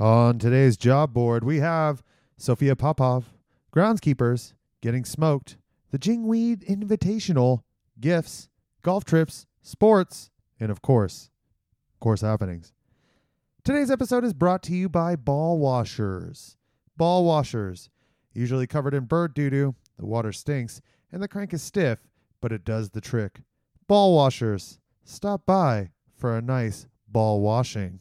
On today's job board, we have Sophia Popov, groundskeepers, getting smoked, the Jingweed Invitational, gifts, golf trips, sports, and of course, course happenings. Today's episode is brought to you by ball washers. Ball washers, usually covered in bird doo doo, the water stinks, and the crank is stiff, but it does the trick. Ball washers, stop by for a nice ball washing.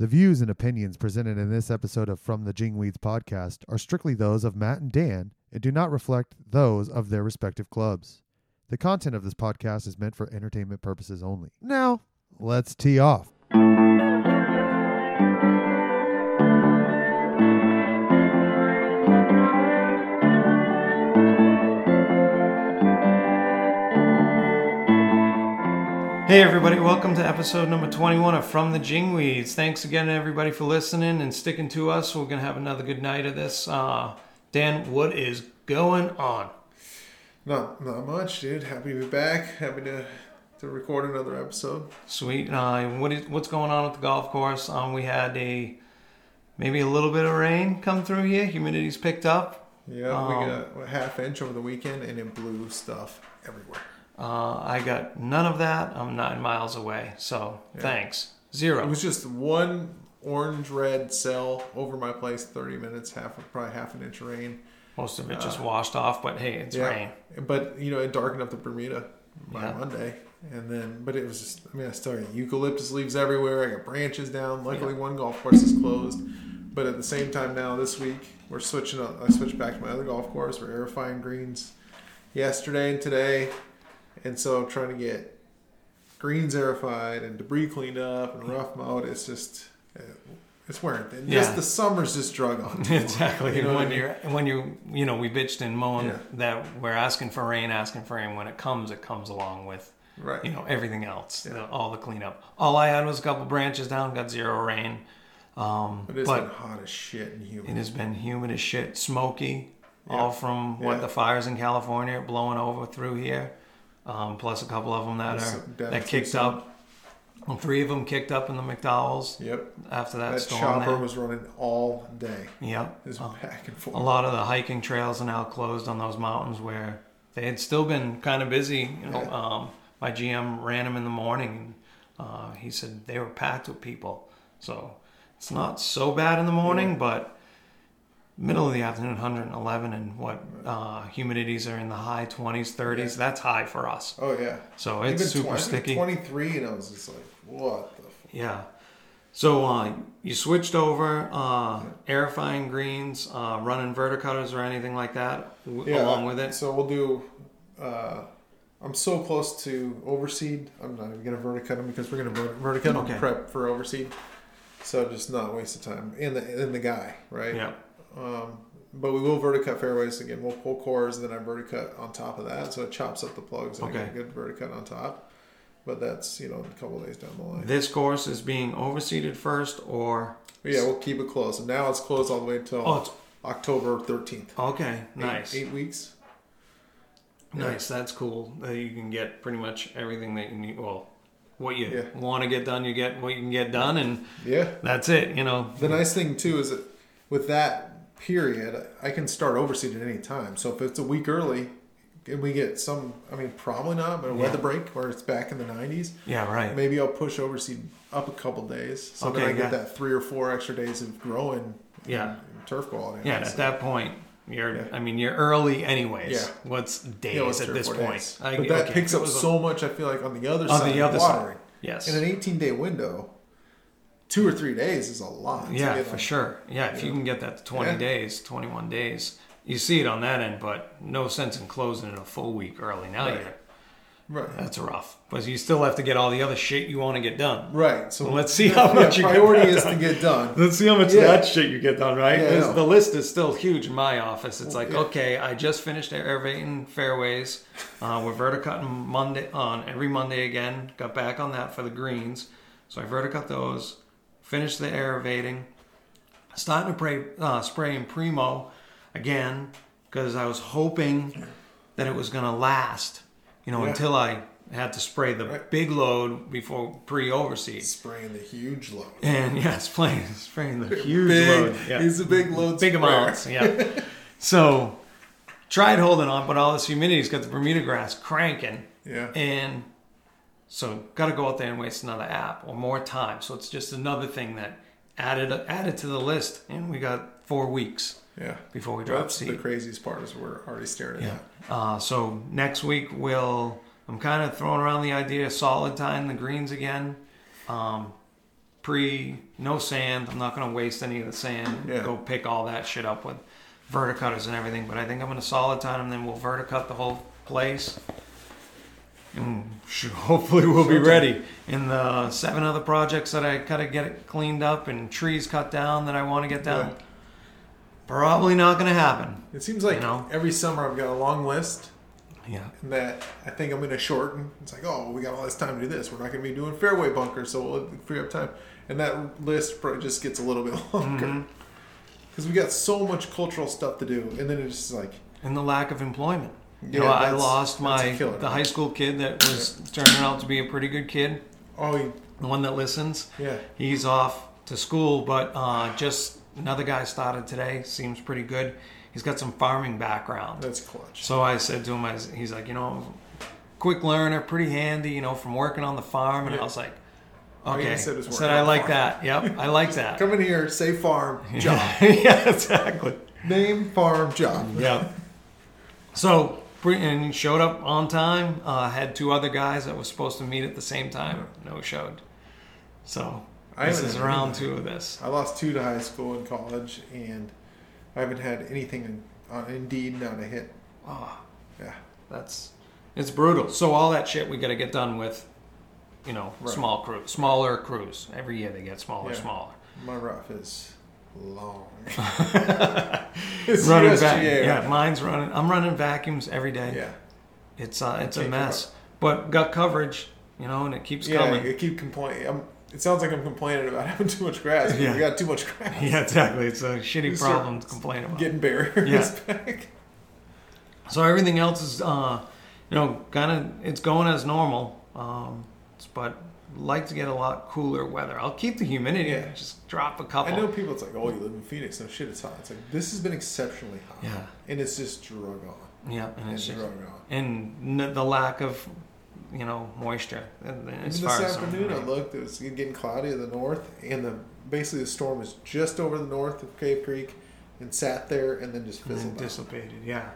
The views and opinions presented in this episode of From the Jingweeds podcast are strictly those of Matt and Dan and do not reflect those of their respective clubs. The content of this podcast is meant for entertainment purposes only. Now, let's tee off. Hey everybody, welcome to episode number 21 of From the Jingweeds. Thanks again everybody for listening and sticking to us. We're going to have another good night of this. Uh, Dan, what is going on? Not not much, dude. Happy to be back. Happy to to record another episode. Sweet. Uh, what is, what's going on with the golf course? Um, we had a maybe a little bit of rain come through here. Humidity's picked up. Yeah, Um, we got a half inch over the weekend, and it blew stuff everywhere. Uh, I got none of that. I'm nine miles away, so Yeah. thanks. Zero. It was just one orange red cell over my place. Thirty minutes, half probably half an inch of rain. Most of it just uh, washed off, but hey, it's yeah, rain. but you know it darkened up the Bermuda by Yeah. Monday, and then but it was just. I mean, I still got eucalyptus leaves everywhere. I got branches down. Luckily, one golf course is closed. But at the same time, now this week we're switching. Up, I switched back to my other golf course. We're aerifying greens yesterday and today, and so I'm trying to get greens aerified and debris cleaned up and rough mowed. It's just uh, it's wearing thin. Just the summer's just drug on. exactly. You know when I mean? you're when you you know we bitched and moaned Yeah. that we're asking for rain, asking for rain. When it comes, it comes along with Right. you know everything else, Yeah. the, all the cleanup. All I had was a couple branches down, got zero rain. Um, But it's but been hot as shit and humid. it has been humid as shit, smoky, all from what the fires in California blowing over through here. Um, plus a couple of them that There's are that kicked some- up. Well, three of them kicked up in the McDowells Yep. after that, That storm. chopper there. was running all day. Yep. It's Uh, back and forth. a lot of the hiking trails are now closed on those mountains where they had still been kind of busy. You know, Yeah. um, my GM ran them in the morning, and uh, he said they were packed with people. So it's not so bad in the morning, but middle of the afternoon, 111, and what uh, humidities are in the high 20s, 30s. That's high for us. Oh yeah. So it's Even super 20 sticky. Twenty-three, and I was just like, "What the?" F-? Yeah. So uh, you switched over uh, aerifying greens, uh, running verticutters or anything like that w- along with it. So we'll do. Uh, I'm so close to overseed. I'm not even gonna verticut them because we're gonna verticut them Okay. prep for overseed. So just not waste of time in the in the guy, right? Yeah. Um, but we will verticut fairways again. We'll pull cores and then I verticut on top of that, so it chops up the plugs and I Okay. get a good verticut on top. But that's you know a couple days down the line. This course is being overseeded first, or But yeah, we'll keep it closed. And now it's closed all the way until oh, October 13th. okay, nice, Eight, eight weeks. nice. That's cool. That you can get pretty much everything that you need. Well, what you Yeah. want to get done, you get what you can get done, and Yeah. that's it. You know. The nice thing too is that with that period, I can start overseed at any time. So if it's a week early, and we get some, I mean, probably not, but a Yeah. weather break where it's back in the 90s, Yeah. Right. maybe I'll push overseed up a couple days, so then Okay, I get yeah. that three or four extra days of growing. Yeah. in turf quality. Yeah. So- At that point, you're. Yeah. I mean, you're early anyways. Yeah. What's days Yeah, at this point? days. I- but that okay, picks up so much. I feel like on the other On side, the other watering. side. Yes. In an 18 day window, two or three days is a lot. Yeah, for sure. Yeah, if you can get that to 20 Yeah. days, 21 days, you see it on that end, but no sense in closing it a full week early. Now Right. you're Right. that's rough. But you still have to get all the other shit you want to get done. Right. So Well, let's see how much you get priority is done. to get done. Let's see how much Yeah. of that shit you get done, right? Yeah, the list is still huge in my office. It's like, yeah. okay, I just finished aerating fairways. Uh, we're verticutting Monday on every Monday again. Got back on that for the greens, so I verticut those. Finished the aerating. Starting to pray, uh, spray in primo again because I was hoping that it was gonna last. You know, Yeah. until I had to spray the Right. big load before pre-overseed. Spraying the huge load. And yeah, spraying, spraying the huge big, load. Yeah. He's a big load. big sprayer. amounts. Yeah. so tried holding on, but all this humidity's got the Bermuda grass cranking, Yeah. and so got to go out there and waste another app or more time. So it's just another thing that added added to the list, and we got four weeks Yeah. before we drop That's the craziest part is we're already staring at Yeah. Uh, so next week we'll. I'm kind of throwing around the idea of solid tining the greens again. Um, pre no sand. I'm not gonna waste any of the sand. Yeah. Go pick all that shit up with verticutters and everything. But I think I'm gonna solid tine them. Then we'll verticut the whole place. And sh- hopefully we'll be ready. And the seven other projects that I gotta get it cleaned up and trees cut down that I want to get down. Yeah. Probably not gonna happen. It seems like You know? every summer I've got a long list Yeah. that I think I'm going to shorten. It's like, oh, we got all this time to do this. We're not going to be doing fairway bunkers, so we'll free up time. And that list probably just gets a little bit longer Mm-hmm. because we got so much cultural stuff to do, and then it's just like, and the lack of employment. You Yeah, know, I lost my the high school kid that was turning out to be a pretty good kid, oh, you- the one that listens. yeah, He's off to school, but uh, just another guy started today. Seems pretty good. He's got some farming background. that's clutch. So I said to him, I, he's like, you know, quick learner, pretty handy, you know, from working on the farm. And Yeah. I was like, okay. I said was said, I like farm." that. Yep, I like that. Come in here, say farm, job. yeah, exactly. Name, farm, job. Yeah. So, and showed up on time. Uh, had two other guys that was supposed to meet at the same time. No showed. So I this is round two of this. I lost two to high school and college, and I haven't had anything on Indeed not a hit. Oh, Yeah, that's it's brutal. So all that shit we got to get done with. You know, Right. small crew, smaller crews. Every year they get smaller, Yeah. smaller. my rough is long. it's running right? yeah, mine's running. I'm running vacuums every day. yeah, It's uh, it's a mess, but got coverage. You know, and it keeps yeah. coming. I keep complaining. I'm, it sounds like I'm complaining about having too much grass. Yeah. we got too much grass. Yeah, exactly. It's a shitty start problem to complain about. Getting barriers Yeah. back. So everything else is, uh, you know, kind of it's going as normal. Um, but like to get a lot cooler weather. I'll keep the humidity. Yeah. Just drop a couple. I know people. It's like, oh, you live in Phoenix. No shit, it's hot. It's like this has been exceptionally hot. Yeah. and it's just drug on Yeah, and and it's just, drug on. and n- the lack of, you know, moisture. and- and As far this as afternoon, I looked. It was getting cloudy in the north, and the basically the storm was just over the north of Cave Creek, and sat there, and then just and then fizzled out. dissipated. Yeah,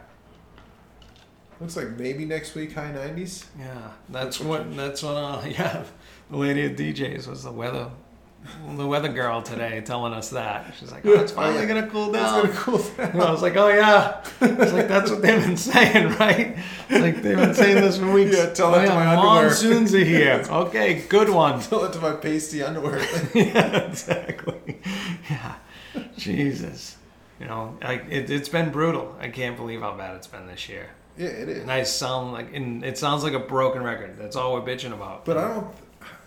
Looks like maybe next week high nineties. yeah. That's That's what what. That's what. Uh, yeah, the lady at DJ's was the weather. The weather girl today telling us that she's like, "Oh, it's Oh, finally gonna cool It's down." gonna cool down. And I was like, oh yeah. It's like that's what they've been saying, right? It's like they've been saying this for weeks. Yeah, tell oh, that to yeah, my underwear. monsoons are here. Okay, good one. Tell it to my pasty underwear. yeah, exactly. Yeah, Jesus. You know, I, it, it's been brutal. I can't believe how bad it's been this year. yeah, it is. And I sound like, and it sounds like a broken record. That's all we're bitching about. But I don't.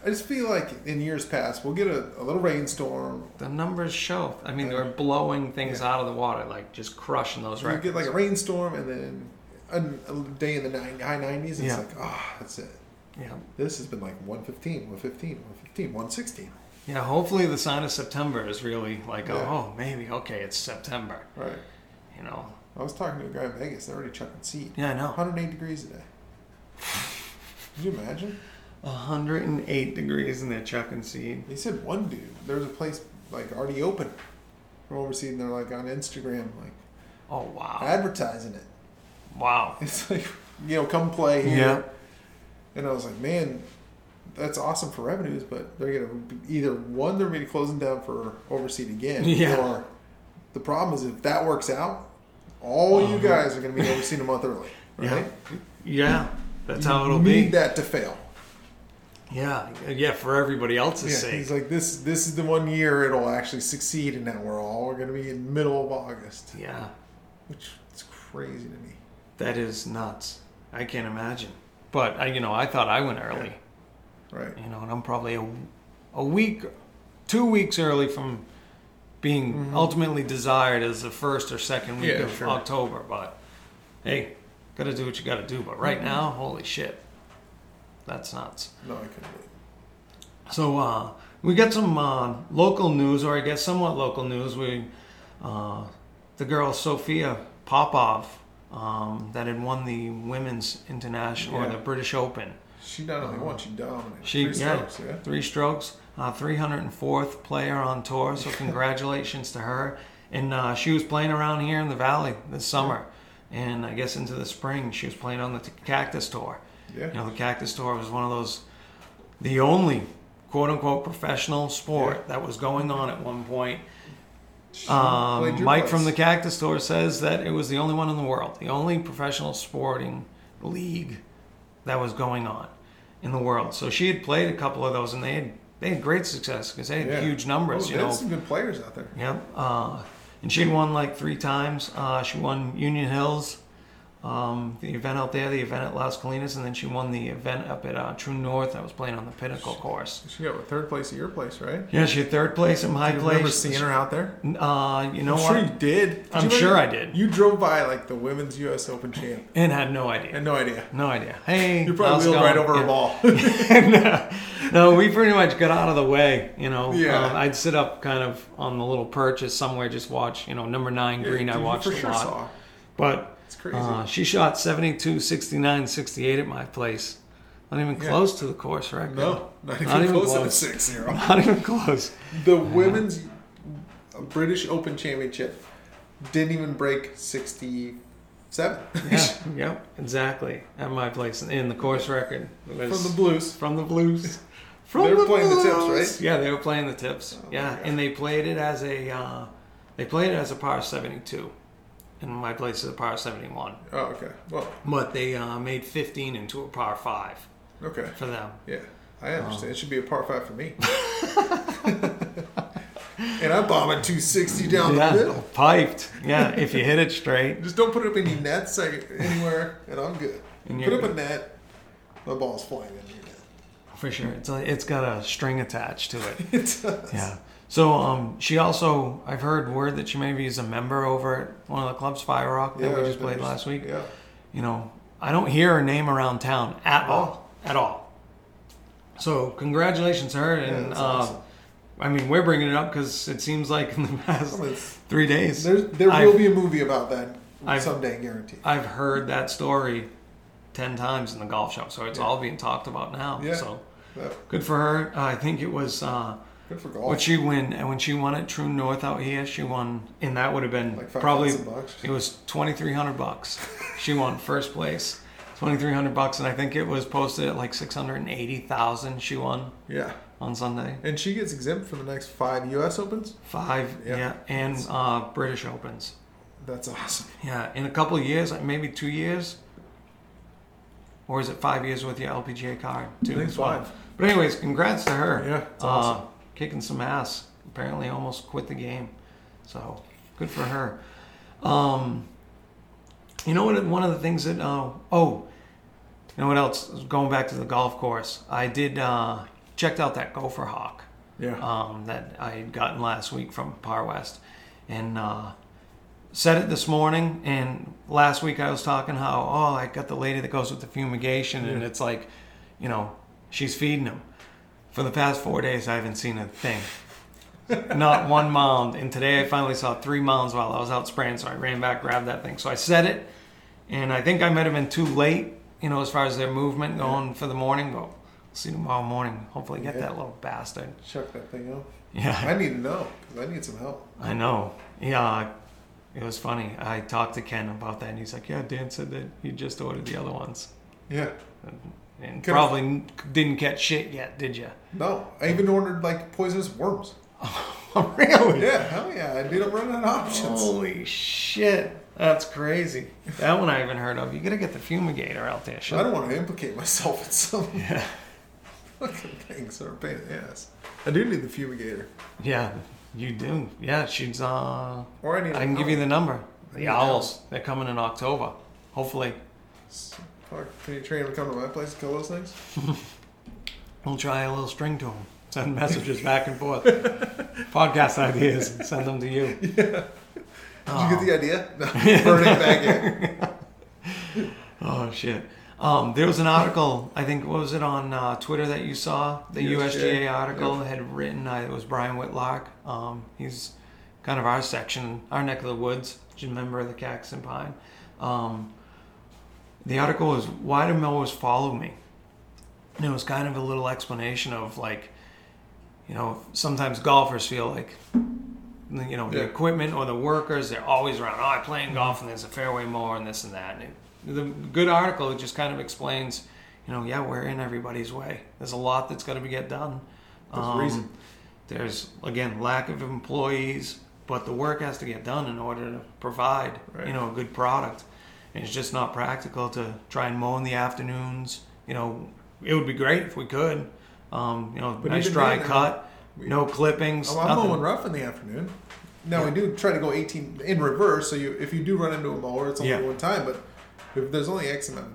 I just feel like in years past, we'll get a, a little rainstorm. the numbers show. I mean, they're blowing things out of the water, like just crushing those records. get like a rainstorm, and then a, a day in the nine, high nineties. and Yeah. It's like, ah, that's it. yeah. This has been like 115, 115, 115, 116. Yeah, hopefully the sign of September is really like, Yeah. oh, maybe, okay, it's September. Right. You know? I was talking to a guy in Vegas. They're already chucking seed. Yeah, I know. 108 degrees a day. Could you imagine? 108 degrees in there chucking seed. They said one dude. There was a place like already open from overseas, and they're like on Instagram, like Oh, wow. advertising it. Wow. It's like, you know, come play here. Yeah. And I was like, man, that's awesome for revenues, but they're gonna be either one, they're gonna be closing down for overseed again, Yeah. or the problem is if that works out, all you Uh-huh. guys are gonna be overseed a month early, right? Yeah, that's You how it'll need be. that to fail. Yeah, yeah, for everybody else's Yeah, sake. he's like, this this is the one year it'll actually succeed, and now we're all gonna be in middle of August, yeah, which is crazy to me. that is nuts. I can't imagine. But I, you know, I thought I went early. Right. You know, and I'm probably a, a week, two weeks early from being ultimately desired as the first or second week Mm-hmm. Yeah, of sure. October. But hey, gotta do what you gotta do. But right now, holy shit. That's nuts. No, I couldn't. Wait. So uh, we get some uh, local news, or I guess somewhat local news. We uh, the girl Sophia Popov um, that had won the women's international or the British Open. She not only won, she dominated. She Three yeah, strokes, yeah. three strokes, uh, 304th player on tour. So congratulations to her. And uh, she was playing around here in the valley this summer, and I guess into the spring she was playing on the Cactus Tour. Yeah. You know, the Cactus Tour was one of those, the only quote unquote professional sport Yeah. that was going on at one point. Um, Mike place. from the Cactus Tour says that it was the only one in the world, the only professional sporting league that was going on in the world. So she had played a couple of those, and they had they had great success because they had Yeah. huge numbers. Oh, you know, some good players out there. Yep. Uh, and she had won like three times. Uh, she won Union Hills, um, the event out there, the event at Las Colinas, and then she won the event up at uh, True North. I was playing on the Pinnacle course. She got third place at your place, right? Yeah, she had third place at my I place. remember seeing her out there. Uh, you know I'm what? sure you did. Did I'm you sure I did. You drove by like the women's U.S. Open champ. and had no idea. had no idea. No idea. Hey, You probably wheeled right over Yeah. a ball. no, we pretty much got out of the way. You know, Yeah. Um, I'd sit up kind of on the little purchase somewhere, just watch. You know, number nine green. I watched for a sure lot, saw. but It's crazy. uh, she shot 72, 69, 68 at my place. Not even Yeah. close to the course record. no, not even Not even close to the close. six zero. not even close. The women's British Open Championship didn't even break sixty-seven Yeah, yep, exactly. At my place, in the course record from the Blues. from the Blues. From They were the playing the tips, Blues. right? Yeah, they were playing the tips. Oh, yeah, and they played it as a uh, they played it as a par seventy two, and my place is a par seventy one. Oh, okay. Well, But they uh, made fifteen into a par five okay. for them. Yeah, I understand. It should be a par five for me. and I'm bombing 260 down the Yeah, middle. piped. Yeah, if you hit it straight. Just don't put it up any nets like, anywhere, and I'm good. And Put you're up a net, the ball's flying in your net. For sure, it's a, it's got a string attached to it. It does. Yeah. So um, she also, I've heard word that she maybe is a member over at one of the clubs, Fire Rock, that we just played last week. Yeah. You know, I don't hear her name around town at all, at all. So congratulations to her, Yeah, and that's uh, awesome. I mean we're bringing it up because it seems like in the past Well, three days, there I've- will be a movie about that I've- someday, guaranteed. I've heard that story ten times in the golf show, so it's Yeah. all being talked about now. Yeah. So Yeah, good for her. Uh, I think it was. Uh, good for golf. What she win and when she won at True North out here, she won, and that would have been like five probably bucks. it was twenty three hundred bucks. She won first place, twenty three hundred bucks, and I think it was posted at like six hundred and eighty thousand. She won Yeah, on Sunday. and she gets exempt for the next five U.S. Opens. Five, Yeah. yeah, and uh, British Opens. That's awesome. Yeah, in a couple of years, like maybe two years, or is it five years with your LPGA card? Two, I think well. five. But anyways, congrats to her. Yeah, it's uh, awesome. Kicking some ass. Apparently, almost quit the game. So good for her. Um, you know what? One of the things that uh, oh, you know what else? Going back to the golf course, I did uh, checked out that Gopher Hawk Yeah. um, that I had gotten last week from Par West, and uh, said it this morning. And last week I was talking how oh I got the lady that goes with the fumigation, and it's like, you know, she's feeding them. For the past four days, I haven't seen a thing. Not one mound. And today I finally saw three mounds while I was out spraying. So I ran back, grabbed that thing. So I set it, and I think I might have been too late, you know, as far as their movement going for the morning. But we'll see tomorrow morning. Hopefully, get Yeah. that little bastard. Chuck that thing up. Yeah, I need to know because I need some help. I know. Yeah, it was funny. I talked to Ken about that, and he's like, "Yeah, Dan said that he just ordered the other ones, Yeah. And Could've- probably didn't catch shit yet, did you?" No, I even ordered like poisonous worms. Oh, really? Yeah, hell yeah. I did. I'm running out of options. Holy shit, that's crazy. That one I haven't heard of. You gotta get the fumigator out there. I don't want to implicate myself in some Yeah, fucking things that are a pain in the ass. I do need the fumigator, yeah, you do. Yeah, she's. uh or I need. I can give you the number. The Yeah. owls. They're coming in October. Hopefully, Fuck, Can you train them to come to my place and kill those things? we'll try a little string to them. Send messages back and forth. Podcast ideas. Send them to you. Did Oh. you get the idea? No, burn it back in. Oh shit. Um, there was an article, I think, what was it on uh, Twitter that you saw? The USGA, USGA, article had written, uh, it was Brian Whitlock. Um, he's kind of our section, our neck of the woods, member of the Cactus and Pine. Um, the article was, Why do mowers follow me? And it was kind of a little explanation of like, you know, sometimes golfers feel like, you know, the equipment or the workers, they're always around. Oh, I play in golf and there's a fairway mower and this and that. And it, the good article it just kind of explains, you know, yeah, we're in everybody's way. There's a lot that's got to be get done. There's a reason. Um, there's again lack of employees, but the work has to get done in order to provide, Right. you know, a good product. And it's just not practical to try and mow in the afternoons. You know, it would be great if we could. Um, you know, But nice dry then, cut, we- no clippings, Oh, I'm nothing. mowing rough in the afternoon. Now we do try to go 18 in reverse, so you if you do run into a mower, it's only Yeah. one time. But if there's only X amount,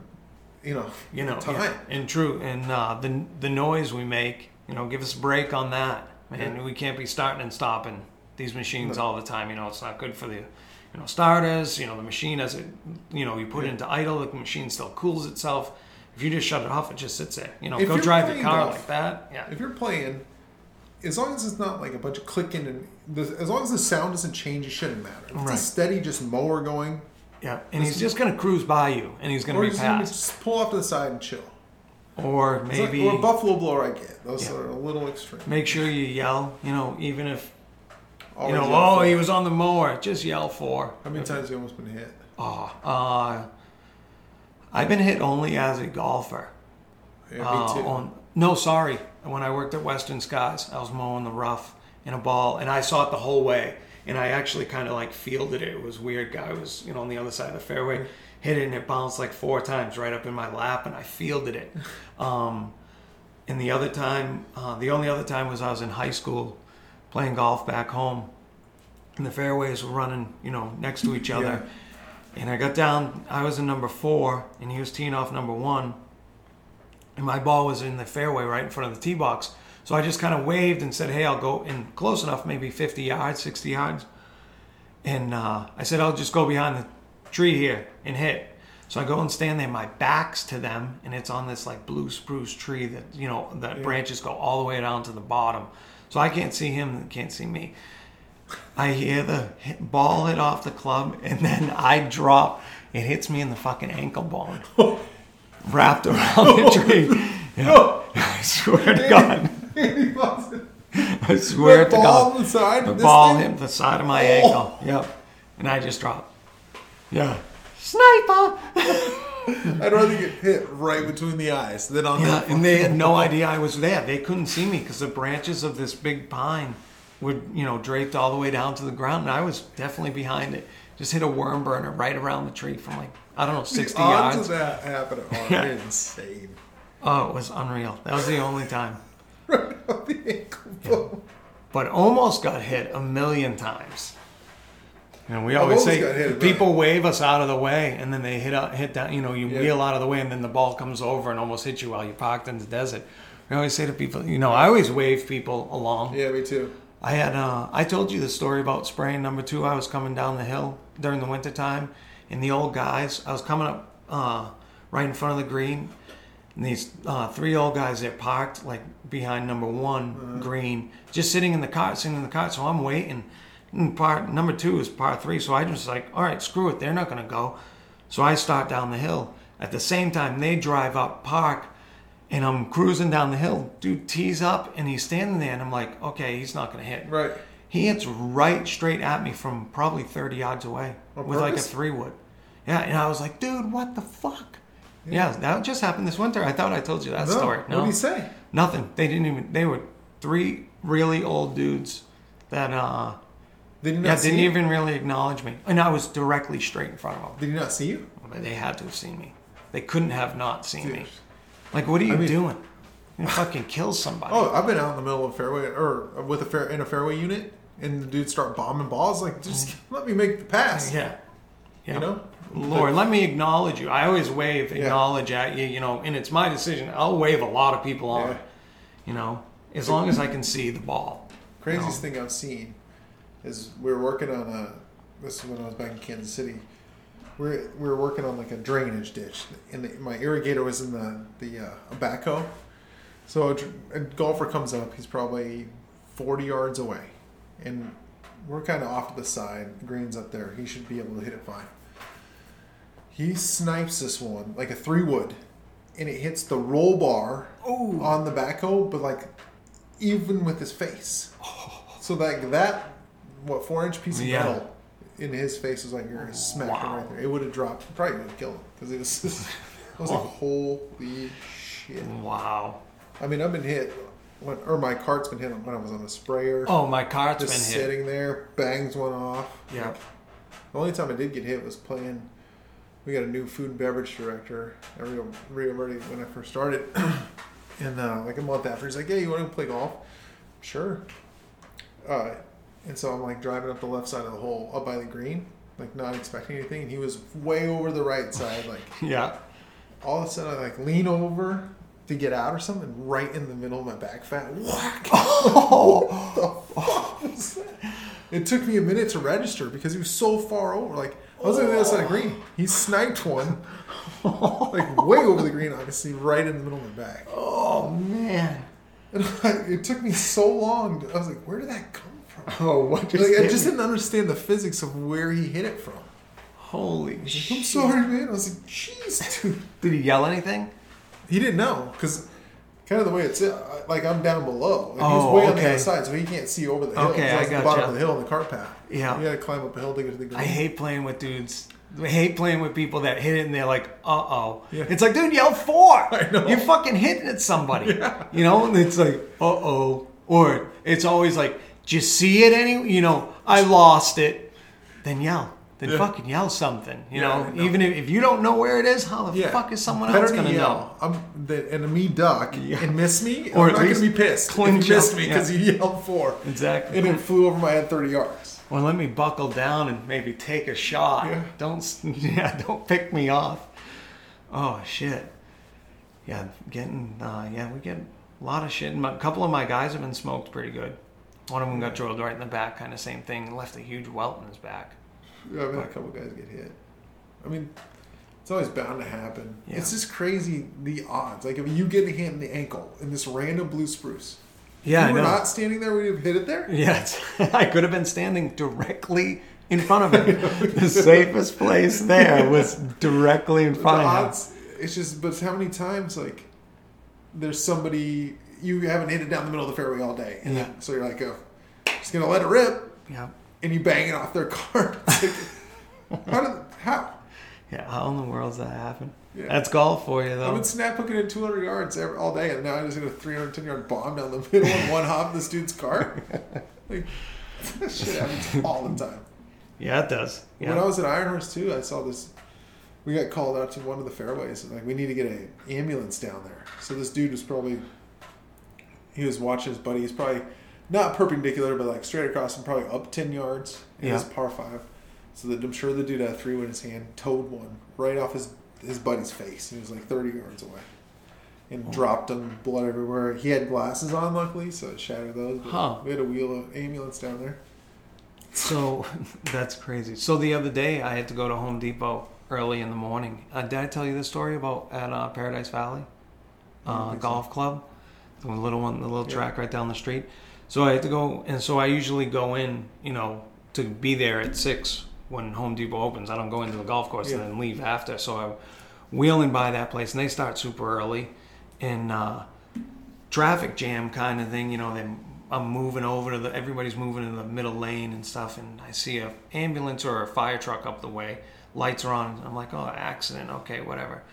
you know, you know, time. yeah, and true, and uh, the the noise we make, you know, give us a break on that, man. Yeah. We can't be starting and stopping these machines No. all the time. You know, it's not good for the, you know, starters. You know, the machine as it, you know, you put it into idle, the machine still cools itself. If you just shut it off, it just sits there. You know, If go drive your car like that. Yeah, If you're playing, as long as it's not like a bunch of clicking and the, as long as the sound doesn't change, it shouldn't matter. If it's Right. a steady just mower going, yeah, and he's just gonna cruise by you, and he's gonna be just, gonna passed, just pull off to the side and chill. or It's like- maybe or a buffalo blower, I get those Yeah. are a little extreme. make sure you yell. You know, even if you know, oh, he was on the mower, just yell for. How many times have you almost been hit? Oh, uh, I've been hit only as a golfer. Yeah, Uh, me too. on no, sorry. When I worked at Western Skies, I was mowing the rough in a ball, and I saw it the whole way. And I actually kind of like fielded it. It was weird. Guy was you know on the other side of the fairway, hit it, and it bounced like four times right up in my lap, and I fielded it. Um, and the other time, uh, the only other time was I was in high school, playing golf back home, and the fairways were running you know next to each other. And I got down, I was in number four, and he was teeing off number one. And my ball was in the fairway right in front of the tee box. So I just kind of waved and said, hey, I'll go in close enough, maybe 50 yards, 60 yards. And uh, I said, I'll just go behind the tree here and hit. So I go and stand there, my back's to them, and it's on this like blue spruce tree that, you know, that branches go all the way down to the bottom. So I can't see him, can't see me. I hear the hit, ball hit off the club, and then I drop. It hits me in the fucking ankle bone, wrapped around the tree. Yeah. I swear to God. I swear That to God. the side. The ball thing? hit the side of my Oh. ankle. Yep. And I just dropped. Yeah. Sniper! I'd rather get hit right between the eyes than on Yeah, that. and they had no idea I was there. They couldn't see me because the branches of this big pine were, you know, draped all the way down to the ground, and I was definitely behind it. Just hit a worm burner right around the tree from like I don't know, The sixty odds yards. of that happening are Yeah. insane. Oh, it was unreal. That was the only time. Right on the ankle bone. But almost got hit a million times. And we I've always always say people wave us out of the way, and then they hit out, hit down. You know, you Yeah. wheel out of the way, and then the ball comes over and almost hits you while you're parked in the desert. We always say to people, you know, I always wave people along. Yeah, me too. I had uh, I told you the story about spraying number two. I was coming down the hill during the winter time, and the old guys. I was coming up uh, right in front of the green, and these uh, three old guys they're parked like behind number one green, just sitting in the car, sitting in the car. So I'm waiting. And part number two is par three, so I just like, all right, screw it, they're not gonna go. So I start down the hill. At the same time, they drive up, park, and I'm cruising down the hill. Dude tees up, and he's standing there, and I'm like, okay, he's not gonna hit. Right. He hits right straight at me from probably 30 yards away On with like a three wood. Yeah, and I was like, dude, what the fuck? Yeah. that just happened this winter. I thought I told you that No. story. What did he say? nothing. They didn't even. They were three really old dudes that uh Did not yeah didn't you? even really acknowledge me, and I was directly straight in front of them. Did he not see you? They had to have seen me. They couldn't have not seen me. Like, what are you I mean- doing? You fucking kill somebody. Oh, I've been out in the middle of a fairway or with a fair in a fairway unit, and the dudes start bombing balls. Like, just mm. let me make the pass. Yeah. Yeah. You know. Lord, let me acknowledge you. I always wave, Yeah. acknowledge at you, you know, and it's my decision. I'll wave a lot of people on, Yeah. you know, as long as I can see the ball. Craziest thing I've seen is we were working on a. This is when I was back in Kansas City. we're we were working on like a drainage ditch, and the, my irrigator was in the the uh, backhoe. So a, a golfer comes up. He's probably forty yards away, and we're kind of off to the side. The green's up there. He should be able to hit it fine. He snipes this one like a three wood, and it hits the roll bar Ooh. on the backhoe, but like even with his face. So like that, what four inch piece of Yeah. metal in his face was like you're gonna smack him right there. It would have dropped, probably would have killed him because it was. Just, I was like, holy shit! Wow. I mean, I've been hit, when, or my cart's been hit when I was on a sprayer. Oh, my cart's just been hit. sitting there, bangs one off. Yeah. The only time I did get hit was playing. We got a new food and beverage director at Rio, Rio Verde when I first started, and uh, like a month after, he's like, "Hey, you want to play golf?" Sure. Uh, and so I'm like driving up the left side of the hole, up by the green, like not expecting anything, and he was way over the right side. Like Yeah. all of a sudden, I like lean over to get out or something, right in the middle of my back fat. Whack! Oh. the fuck was that? It took me a minute to register because he was so far over. Like I was on the other side of green. He sniped one, like way over the green, obviously, right in the middle of my back. Oh, man. And I, it took me so long. To, I was like, where did that come from? Oh, what just Like I just didn't understand the physics of where he hit it from. Holy I'm sorry, man. I was like, jeez, dude. Did he yell anything? He didn't know because kind of the way it's uh, like I'm down below. Like, he Oh, was way on the other side, so he can't see over the hill. Okay, He's I at the bottom of the hill on the cart path. Yeah. you got to climb up a hill to get to the green. I hate playing with dudes. I hate playing with people that hit it and they're like, uh oh. Yeah. It's like, dude, yell four. I know. You're fucking hitting at somebody. Yeah. You know, and it's like, uh oh. Or it's always like, did you see it any? You know, I lost it. Then yell. Then Yeah. fucking yell something. You Yeah, know, know. even if, if you don't know where it is, how the Yeah. fuck is someone Better else going to know? yell. I'm the, and me duck and miss me, Or I'm not least gonna be pissed if clinch missed me because you yelled four, Exactly. and it flew over my head thirty yards. Well, let me buckle down and maybe take a shot. Yeah. Don't yeah, don't pick me off. Oh shit. Yeah, getting uh, yeah, we get a lot of shit. A couple of my guys have been smoked pretty good. One of them got drilled right in the back, kind of same thing. Left a huge welt in his back. Yeah, I've had a couple guys get hit. I mean, it's always bound to happen. Yeah. It's just crazy the odds. Like if you get a hit in the ankle in this random blue spruce, Yeah, you were not standing there, would you have hit it there? Yeah, I could have been standing directly in front of him. the safest place there was directly in the front of him. odds. It's just, but how many times like there's somebody you haven't hit it down the middle of the fairway all day, and Yeah. so you're like, oh, just gonna let it rip, Yeah, and you bang it off their cart. Like, how did how? yeah. How in the world world's that happen? Yeah. That's golf for you, though. I've been snap hooking at 200 yards every, all day, and now I just hit a 310 yard bomb down the middle and one hop in this dude's car. Like, that shit happens all the time. Yeah, it does. Yeah. When I was at Ironhorse too, I saw this. We got called out to one of the fairways, and like we need to get an ambulance down there. So this dude was probably he was watching his buddy. He's probably not perpendicular, but like straight across and probably up ten yards. It was Yeah. par five. So the, I'm sure the dude had a three in his hand, towed one right off his his buddy's face. He was like thirty yards away, and dropped him, blood everywhere. He had glasses on, luckily, so it shattered those. Huh. We had a wheel of ambulance down there. So that's crazy. So the other day, I had to go to Home Depot early in the morning. Uh, did I tell you this story about at uh, Paradise Valley uh, think so. Golf Club, the little one, the little Yeah. track right down the street? So I had to go, and so I usually go in, you know, to be there at six when Home Depot opens. I don't go into the golf course and then leave after. So I'm wheeling by that place, and they start super early, and uh, traffic jam kind of thing. You know, they I'm moving over to the everybody's moving in the middle lane and stuff, and I see a ambulance or a fire truck up the way. Lights are on. I'm like, oh, accident. Okay, whatever.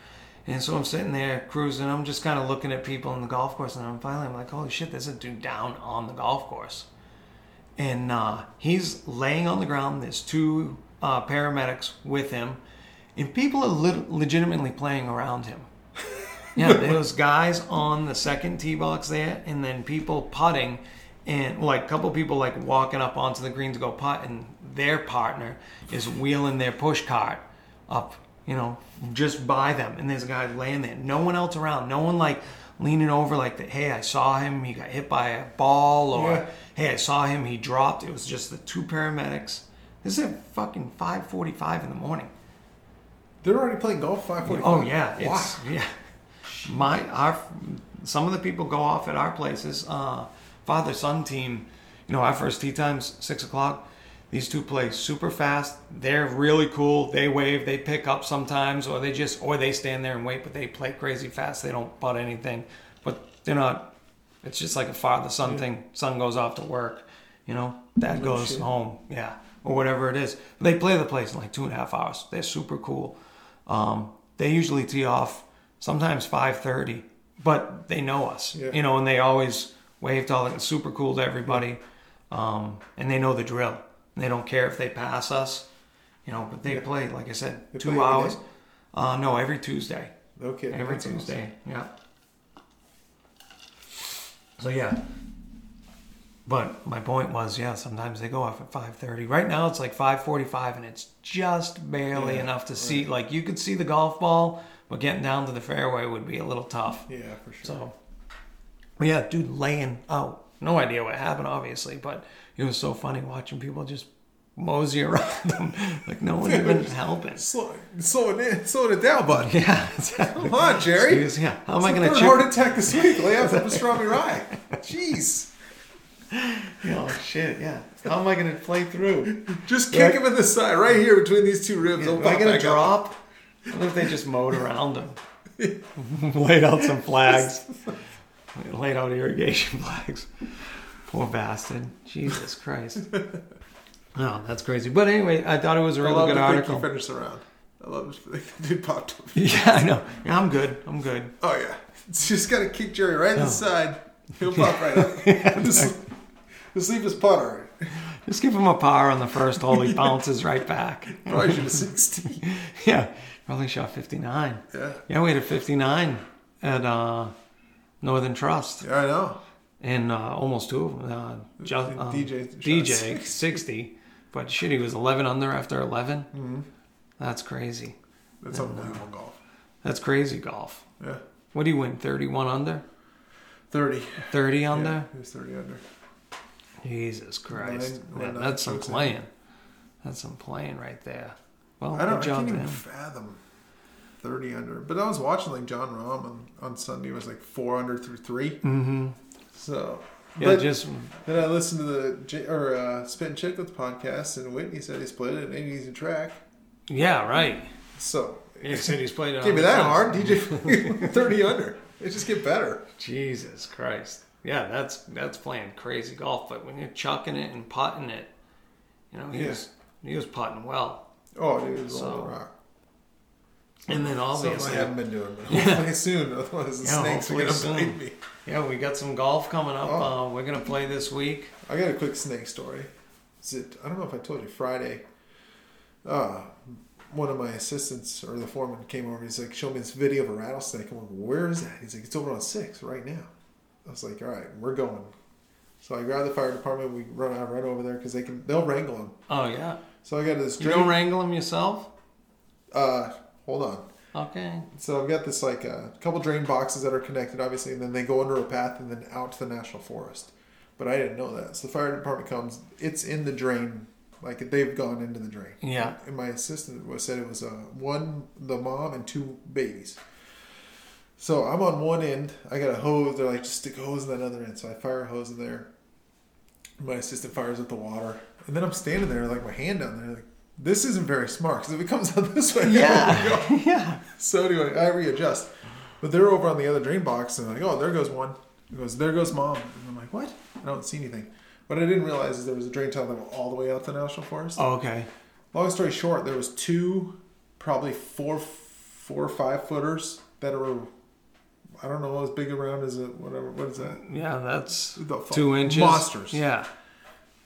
And so I'm sitting there cruising. I'm just kind of looking at people in the golf course, and I'm finally I'm like, holy shit, there's a dude down on the golf course, and uh, he's laying on the ground. There's two uh, paramedics with him, and people are lit- legitimately playing around him. Yeah, there was guys on the second tee box there, and then people putting, and like a couple people like walking up onto the green to go putt, and their partner is wheeling their push cart up, you know, just by them, and there's a guy laying there, no one else around, no one like leaning over like that. Hey, I saw him, he got hit by a ball, or Yeah. hey, I saw him, he dropped. It was just the two paramedics. This is at fucking five forty-five in the morning. They're already playing golf five forty. Oh yeah, Wow. it's yeah. My our some of the people go off at our places. Uh, father son team. You know, our first tee times six o'clock. These two play super fast. They're really cool. They wave. They pick up sometimes, or they just or they stand there and wait. But they play crazy fast. They don't butt anything. But they're not. It's just like a father son thing. Son goes off to work. You know, dad No goes shit. home. Yeah, or whatever it is. They play the place in like two and a half hours. They're super cool. Um, they usually tee off sometimes five thirty, but they know us, Yeah. you know, and they always wave to all the super cool to everybody, um, and they know the drill. They don't care if they pass us, you know. But they Yeah. play, like I said, They two hours. Uh, no, every Tuesday. Okay. Every that's awesome. Tuesday. Yeah. So yeah. But my point was, yeah, sometimes they go off at five thirty. Right now it's like five forty five and it's just barely Yeah, enough to see like you could see the golf ball, but getting down to the fairway would be a little tough. Yeah, for sure. So but yeah, dude laying out. No idea what happened obviously, but it was so funny watching people just mosey around them. like no one even helping. Slow, it, slowing it down, buddy. Yeah, exactly. Come on, Jerry. Excuse- yeah. How am I going to chip? heart attack this week? Lay off the pastrami rye. Jeez. Oh shit! Yeah. How am I gonna play through? Just kick him in the side, right here between these two ribs. Am He'll I gonna back up. drop? What if they just mowed around them? Laid out some flags. Laid out irrigation flags. Poor bastard. Jesus Christ. Oh, that's crazy. But anyway, I thought it was a I really love good to think article. you finished the round. I love think the dude popped up. Yeah, I know. Yeah, I'm good. I'm good. Oh yeah, just gotta kick Jerry right in the side. He'll pop right up. just, just leave his putter. Just give him a par on the first hole. He bounces right back. Probably should have sixty. Yeah, probably shot 59. Yeah, Yeah, we had a 59 at uh, Northern Trust. yeah, I know. And uh, almost two of them. Uh, ju- um, DJ DJ 60. 60. But shit, he was 11 under after 11. Mhm. That's crazy. That's unbelievable golf. That's crazy golf. Yeah, What do you win? 31 under? thirty. 30 Yeah, under? he was thirty under. Jesus Christ. Nine- that's some playing. That's some playing right there. Well, I don't. I can't even fathom thirty under. But I was watching like Jon Rahm on, on Sunday. Was like four under through three. Mm-hmm. So Yeah, But- just then I listened to the J- or uh, Spit and Chicklets podcast, and Whitney said he's played it in 80s and track. yeah, right. So He said he's played it. can't be that fence. hard. DJ 30 under. It just get better. Jesus Christ. Yeah, that's that's playing crazy golf. But when you're chucking it and putting it, you know, he Yeah. was he was putting well. Oh, dude, it's So, on the rock. And then Something I haven't been doing, but hopefully soon. Otherwise, the Yeah, snakes are gonna soon. bite me. Yeah, we got some golf coming up. Oh. Uh, we're gonna play this week. I got a quick snake story. Is it? I don't know if I told you. Friday, uh, one of my assistants or the foreman came over. He's like, "Show me this video of a rattlesnake." I'm like, "Where is that?" He's like, "It's over on six right now." I was like, "All right, we're going." So I grabbed the fire department. We run out right over there because they can. They'll wrangle them. Oh yeah, So I got this. you Drain, don't wrangle them yourself. uh, hold on. Okay. So I've got this like a couple drain boxes that are connected, obviously, and then they go under a path and then out to the national forest. But I didn't know that. So the fire department comes. It's in the drain, like they've gone into the drain. Yeah. And my assistant was said it was uh, one the mom and two babies. So I'm on one end. I got a hose. They're like, just stick a hose in that other end. So I fire a hose in there. My assistant fires up the water, and then I'm standing there like my hand down there, like this isn't very smart because if it comes out this way, Yeah. Oh yeah. so anyway, I readjust. But they're over on the other drain box and like, oh, there goes one. It goes, there goes mom. And I'm like, what? I don't see anything. What I didn't realize is there was a drain tile that went all the way out to the national forest. Oh, okay. Long story short, there was two, probably four, four or five footers that were, I don't know, as big around as a whatever. What is that? Yeah, that's two inches. Monsters. Yeah.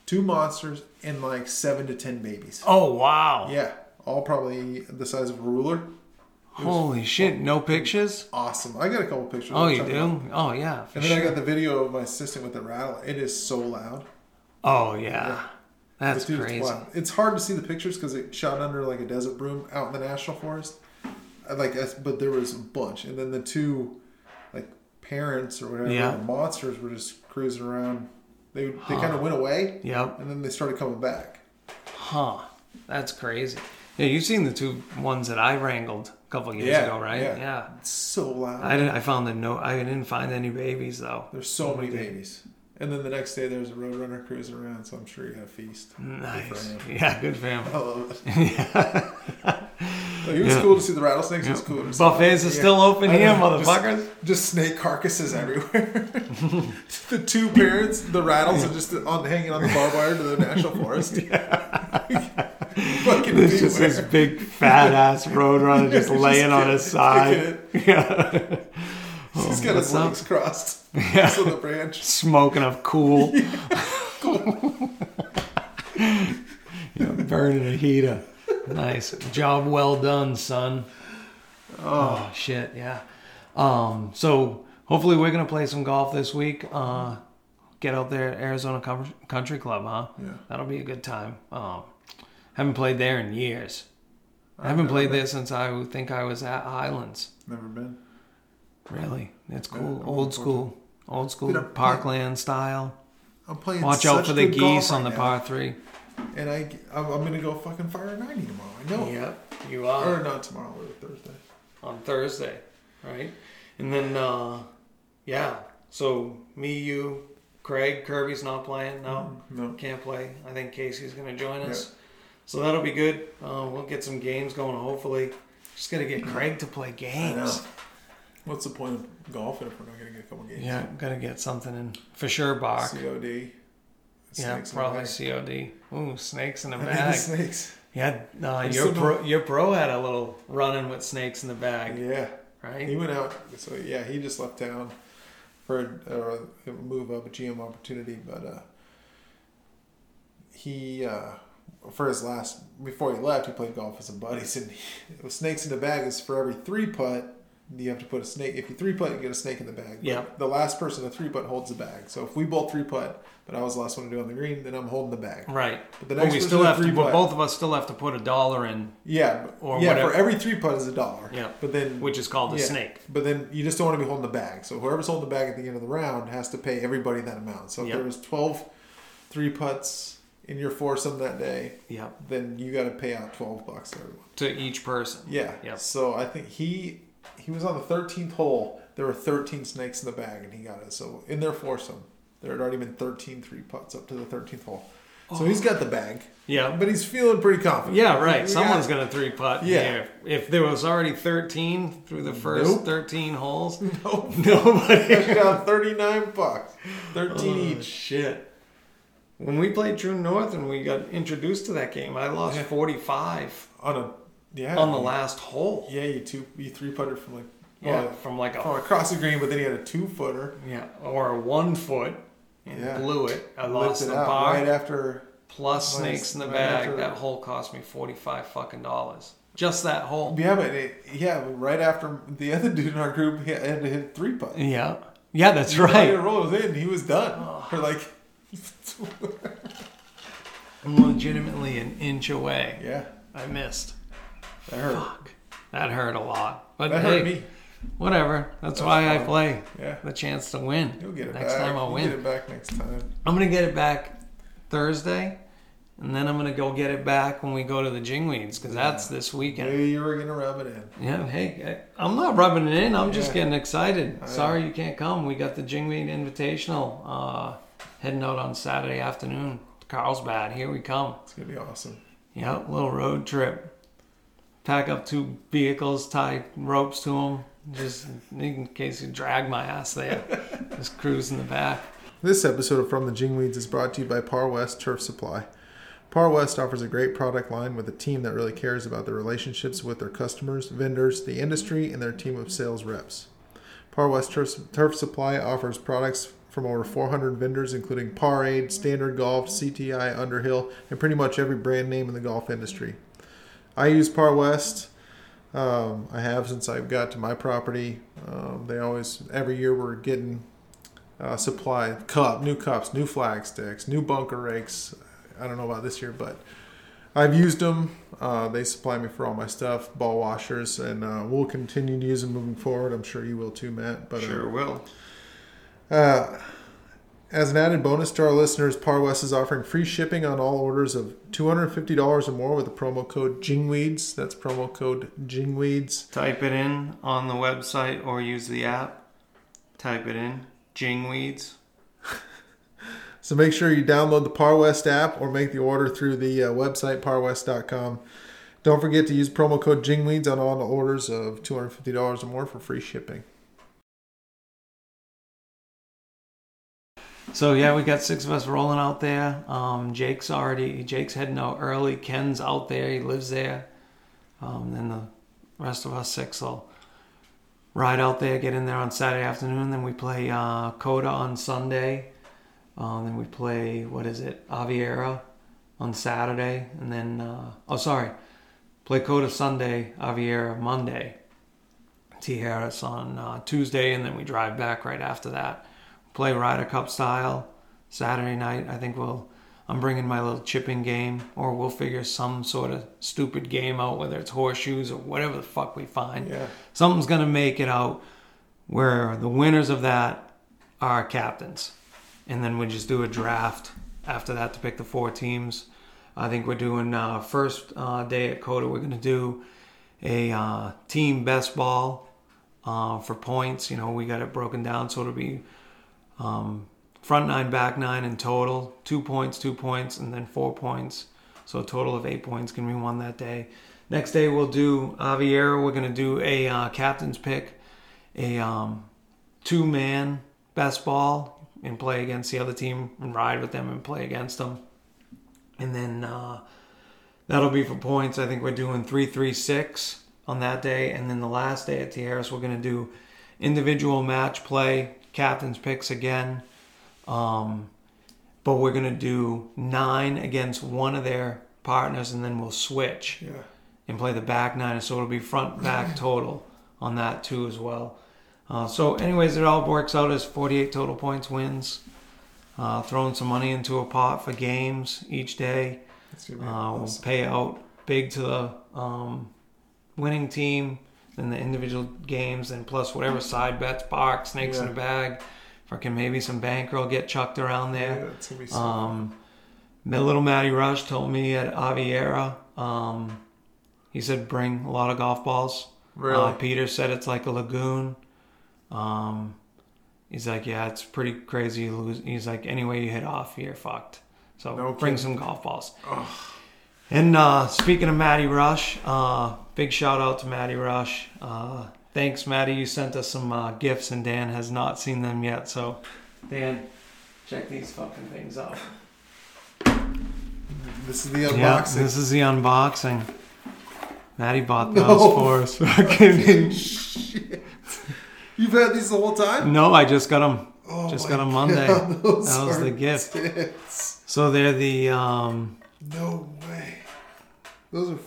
Two monsters and like seven to ten babies. Oh wow. Yeah, all probably the size of a ruler. Holy shit! No pictures. Awesome. I got a couple pictures. Oh, you do? Oh yeah. And then I got the video of my assistant with the rattle. It is so loud. Oh yeah. That's The dude's crazy. loud. It's hard to see the pictures because it shot under like a desert broom out in the national forest. Like, but there was a bunch, and then the two, like parents or whatever, Yeah. the monsters were just cruising around. They they Huh. kind of went away, Yep. and then they started coming back. Huh. That's crazy. Yeah, you've seen the two ones that I wrangled a couple years ago, right? Yeah. Yeah. It's so loud. I didn't. I found the no. I didn't find any babies though. There's so many babies. And then the next day there's a roadrunner cruising around, so I'm sure you got a feast. Nice. him. Yeah, good family. I love it. Well, he was Yeah. cool to see the rattlesnakes. It was cool to see Buffets are Yeah. still open here, know, just- motherfuckers. Just snake carcasses everywhere. the two parents, the rattles are just on hanging on the barbed wire to the national forest. Fucking There's just this big fat ass roadrunner just Just laying on his side. it. Yeah. He's oh, got his what's up? legs crossed. Yeah. So the branch. Smoking a cool. you know, burning a heater. Nice. Job well done, son. Oh, shit, yeah. Um, so hopefully we're gonna play some golf this week. Uh, get out there at Arizona Country Club, huh? Yeah. That'll be a good time. Um, haven't played there in years. I haven't played been. there since I think I was at Highlands. Never been. Really, it's cool. I'm Old school, old school Dude, parkland style. I'm playing. Watch out for the geese on the now. par three. And I, I'm, I'm gonna go fucking fire 90 tomorrow. I know. Yep, you are. Or not tomorrow, or Thursday. on Thursday, right? And then, uh, yeah. So me, you, Craig, Kirby's not playing. No, No. can't play. I think Casey's gonna join us. Yeah. So that'll be good. Uh, we'll get some games going. Hopefully, just gotta get Craig to play games. What's the point of golfing if we're not gonna get a couple games? Yeah, gotta get something in for sure. Bach. COD. Yeah, Snakes in the probably. COD. Ooh, snakes in a I think the bag. snakes. Yeah, no, your bro, your pro had a little running with snakes in the bag, Yeah. right? He went out. So yeah, he just left town for a, a move up, a GM opportunity, but uh, he uh, for his last before he left, he played golf with some buddies, and he, with snakes in the bag is for every three putt. You have to put a snake. If you three putt, you get a snake in the bag. But Yeah. The last person to three putt holds the bag. So if we both three putt, but I was the last one to do on the green, then I'm holding the bag. Right. But the next we still have to. But putt- both of us still have to put a dollar in, Yeah, Or yeah. whatever. For every three putt is a dollar. Yeah. But then which is called a Yeah. snake. But then you just don't want to be holding the bag. So whoever's holding the bag at the end of the round has to pay everybody that amount. So if Yep. there was 12 three putts in your foursome that day, yeah. then you got to pay out 12 bucks to everyone. To each person. Yeah. Yeah. So I think he he was on the 13th hole. There were 13 snakes in the bag and he got it. So in their foursome, there had already been 13 three putts up to the 13th hole. So he's got the bag, Yeah. but he's feeling pretty confident. Yeah, right. We Someone's got- gonna three putt. Yeah. here. If there was already thirteen through the first Nope. thirteen holes, Nope. nobody. Down 39 bucks. 13 Oh, each. shit. When we played True North and we got introduced to that game, I lost Yeah. forty five On a yeah. on the last hole. Yeah, you two you three putted from like Yeah, well, from like a from across the green, but then he had a two footer. yeah or a one foot and Yeah. blew it. I lost Lifted the par right after. plus snakes in the Right bag. after- That hole cost me forty five fucking dollars. Just that hole. Yeah, but it, yeah, right after the other dude in our group he had to hit three putt. Yeah, yeah, that's The right. roll was in. He was done. For like, I'm legitimately an inch away. yeah, I missed. That hurt. Fuck. That hurt a lot. But That hey, hurt me. whatever. That's, That's why I play. Yeah, The chance to win. you'll get it back. Next back. time I'll You'll win. Get it back next time. I'm gonna get it back Thursday, and then I'm gonna go get it back when we go to the Jingweeds because that's this weekend. Maybe you were gonna rub it in. Yeah, hey, I'm not rubbing it in. I'm just Yeah. getting excited. I know. Sorry you can't come. We got the Jingweed Invitational uh, heading out on Saturday afternoon. Carlsbad, here we come. It's gonna be awesome. Yeah, little road trip. Pack up two vehicles, tie ropes to them, just in case you drag my ass there. just cruise in the back. This episode of From the Jingweeds is brought to you by Par West Turf Supply. Par West offers a great product line with a team that really cares about their relationships with their customers, vendors, the industry, and their team of sales reps. Par West Turf, Turf Supply offers products from over 400 vendors, including Par Aide, Standard Golf, CTI, Underhill, and pretty much every brand name in the golf industry. I use Par West. Um, I have since I've got to my property. Um, they always, every year, we're getting uh, supply cup, new cups, new flag sticks, new bunker rakes. I don't know about this year, but I've used them. Uh, they supply me for all my stuff, ball washers, and uh, we'll continue to use them moving forward. I'm sure you will too, Matt. But uh, will. uh, As an added bonus to our listeners, Par West is offering free shipping on all orders of $250 or more with the promo code JINGWEEDS. That's promo code JINGWEEDS. Type it in on the website or use the app. Type it in. Jingweeds. So make sure you download the Par West app or make the order through the uh, website parwest.com. Don't forget to use promo code JINGWEEDS on all orders of $250 or more for free shipping. So yeah, we got six of us rolling out there. Um, Jake's already Jake's heading out early. Ken's out there. He lives there. Um, then the rest of us six will ride out there, get in there on Saturday afternoon. Then we play uh, Coda on Sunday. Um, then we play what is it, Aviara on Saturday, and then uh, oh sorry, play Coda Sunday, Aviara Monday, T Harris on uh, Tuesday, and then we drive back right after that play Ryder Cup style Saturday night. I think we'll. I'm bringing my little chipping game, or we'll figure some sort of stupid game out, whether it's horseshoes or whatever the fuck we find. Yeah. Something's gonna make it out where the winners of that are captains, and then we just do a draft after that to pick the four teams. I think we're doing uh, first uh, day at Coda. We're gonna do a uh, team best ball uh, for points. You know, we got it broken down so it'll be um, front nine, back nine in total. Two points, two points, and then four points. So a total of eight points can be won that day. Next day we'll do Aviara. We're gonna do a uh, captain's pick, a um, two-man best ball, and play against the other team and ride with them and play against them. And then uh, that'll be for points. I think we're doing three, three, six on that day, and then the last day at Tierras we're gonna do individual match play captain's picks again. Um, but we're gonna do nine against one of their partners, and then we'll switch Yeah. and play the back nine. So it'll be front back total on that too as well. Uh, so, anyways, it all works out as 48 total points wins. Uh, throwing some money into a pot for games each day. Uh, we'll pay out big to the um, winning team, then the individual games, and plus whatever side bets, bark, snakes in Yeah. a bag, fucking maybe some bankroll get chucked around Yeah, there. gonna be so Um, little Matty Rush told me at Aviara, um, he said bring a lot of golf balls. really. Uh, Peter said it's like a lagoon. Um, he's like, yeah, it's pretty crazy. He's like, anyway you hit off, you're fucked. So No bring kidding. some golf balls. Ugh. And uh, speaking of Matty Rush, uh, big shout out to Matty Rush. Uh, thanks, Matty. You sent us some uh, gifts, and Dan has not seen them yet. So, Dan, check these fucking things out. this is the Yeah, unboxing. this is the unboxing. Maddie bought No. those for us. Fucking- Shit. You've had these the whole time? no, I just got them. Oh Just got them Monday. God, That was the gift. tits. So they're the um, No way. Those are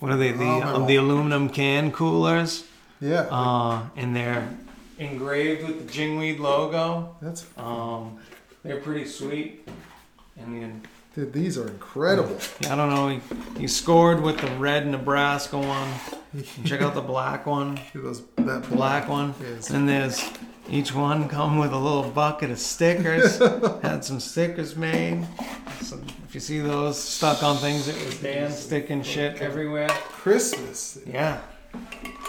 what are they? The phenomenal. um, the aluminum can coolers. yeah. Uh, and they're engraved with the Jingweed logo. that's Um, they're pretty sweet. And then, dude. These are incredible. yeah, I don't know. He, he scored with the red Nebraska one. Check out the black one. Those that Black one. is And there's each one come with a little bucket of stickers. Had some stickers made. If you see those stuck on things, it was Dan sticking shit everywhere. Christmas. Yeah.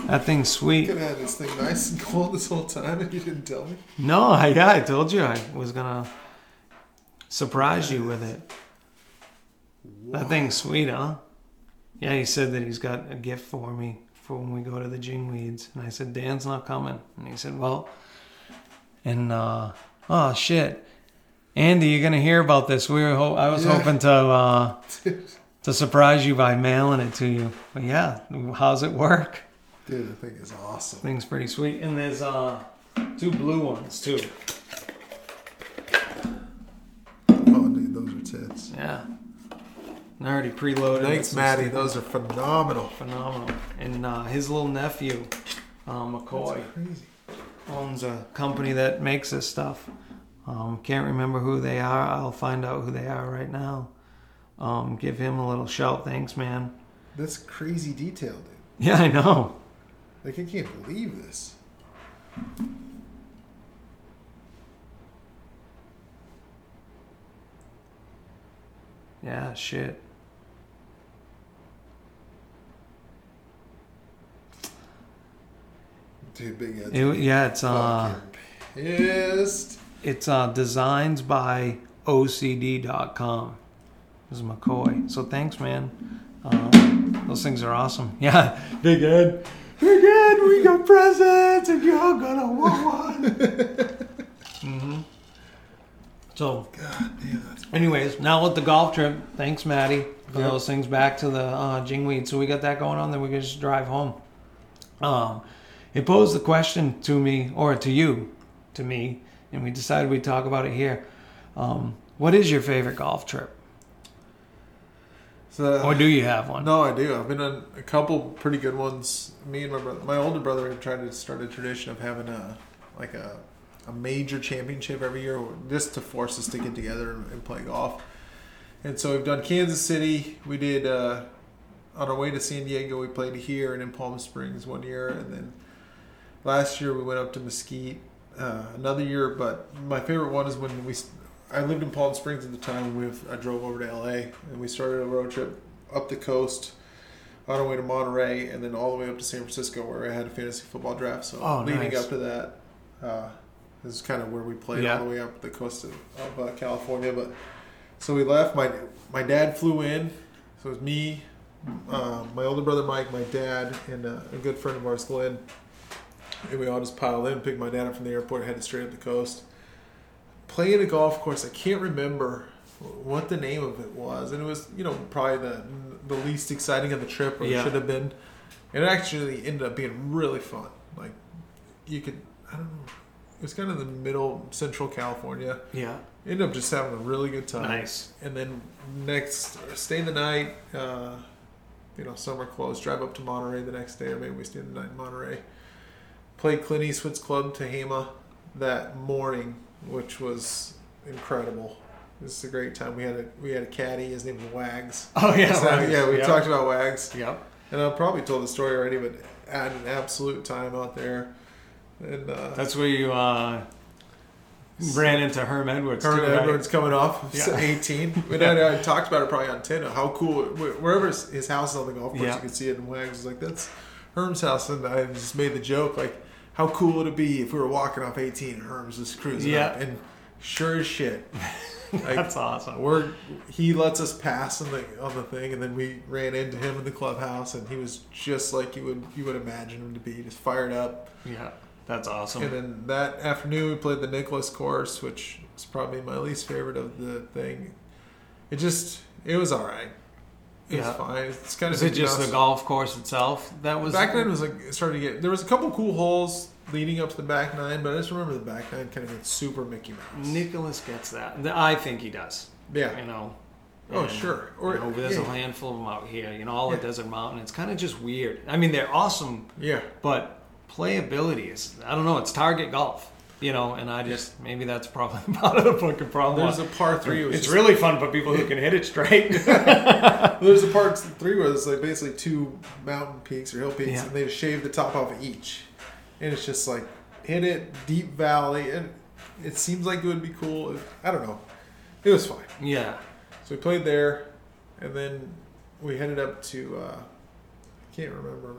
That thing's sweet. Could have had this thing nice and cold this whole time and you didn't tell me. No, I, yeah, I told you I was gonna surprise you with it. That thing's sweet, huh? Yeah, he said that he's got a gift for me for when we go to the Jingweeds. And I said, Dan's not coming. And he said, Well, and uh, oh shit, Andy, you're gonna hear about this. We were, ho- I was Yeah. hoping to uh, to surprise you by mailing it to you. But yeah, how's it work? Dude, the thing is awesome. Thing's pretty sweet. And there's uh, two blue ones too. Oh, dude, those are tits. Yeah. And I already preloaded. Thanks, Maddie. Those are phenomenal. phenomenal. And uh, his little nephew, uh, That's McCoy, crazy owns a company that makes this stuff. Um, can't remember who they are. I'll find out who they are right now. Um, give him a little shout. Thanks, man. That's crazy detail, dude. Yeah, I know. Like, I can't believe this. Yeah, shit. Dude, big. It, yeah, it's uh, pissed. it's uh, designs by OCD.com. This is McCoy. So thanks, man. Um, those things are awesome. Yeah, Big Ed. Big Ed, we got presents, and you're gonna want one. hmm So, God damn, anyways, now with the golf trip, thanks, Maddie, for Yep. those things back to the uh, Jingweed. So we got that going on. Then we can just drive home. Um, it posed the question to me, or to you, to me, and we decided we'd talk about it here. Um, what is your favorite golf trip, So, or do you have one? No, I do. I've been on a couple pretty good ones. Me and my brother, my older brother, have tried to start a tradition of having a like a a major championship every year, just to force us to get together and, and play golf. And so we've done Kansas City. We did uh, on our way to San Diego. We played here and in Palm Springs one year, and then last year we went up to Mesquite. Uh, another year, but my favorite one is when we. I lived in Palm Springs at the time. We I drove over to LA and we started a road trip up the coast on our way to Monterey and then all the way up to San Francisco where I had a fantasy football draft. So Oh, leading nice. up to that, uh, this is kind of where we played Yeah. all the way up the coast of, of uh, California. But so we left. My my dad flew in. So it was me, uh, my older brother Mike, my dad, and uh, a good friend of ours, Glenn. And we all just piled in, picked my dad up from the airport, headed straight up the coast. Playing a golf course, I can't remember what the name of it was, and it was you know probably the the least exciting of the trip, or it should have been. And it actually ended up being really fun. Like you could, I don't know, it was kind of the middle central California. Yeah, Ended up just having a really good time nice. and then next stay the night uh, you know summer close drive up to monterey the next day or maybe we stay the night in monterey played clint eastwood's club tehama that morning which was incredible This is a great time we had a we had a caddy his name was wags Oh yeah, So, right. yeah we Yep. talked about wags Yep. and i've probably told the story already but had an absolute time out there and uh, That's where you uh, ran into Herm Edwards. Herman too, right? Edwards coming off Yeah. 18. But I, I talked about it probably on 10. How cool, wherever his house is on the golf course, Yeah. you can see it in Wags. was like, that's Herm's house. And I just made the joke, like, how cool would it be if we were walking off 18 and Herm's just cruising Yeah. up? And sure as shit. Like, That's awesome. we're, he lets us pass on the on the thing, and then we ran into him in the clubhouse, and he was just like you would you would imagine him to be, just fired up. Yeah, that's awesome. And then that afternoon, we played the Nicklaus course, which is probably my least favorite of the thing. It just, it was all right. It Yeah. fine. It's kind of Is it just the golf course itself that was? back nine was like it started to get. There was a couple cool holes leading up to the back nine, but I just remember the back nine kind of went super Mickey Mouse. Nicklaus gets that. I think he does. yeah. You know. Oh And, sure. Or you know, there's a handful of them out here. You know, all the desert mountain. It's kind of just weird. I mean, they're awesome, yeah. but playability is. I don't know. It's target golf. You know, and I just maybe that's probably part of the fucking problem. There's a par three. It was it's really fun for people who can hit it straight. There's a part three where it's like basically two mountain peaks or hill peaks, Yeah. and they shave the top off of each, and it's just like hit it deep valley, and it seems like it would be cool. I don't know. It was fine. yeah. So we played there, and then we headed up to uh, I can't remember,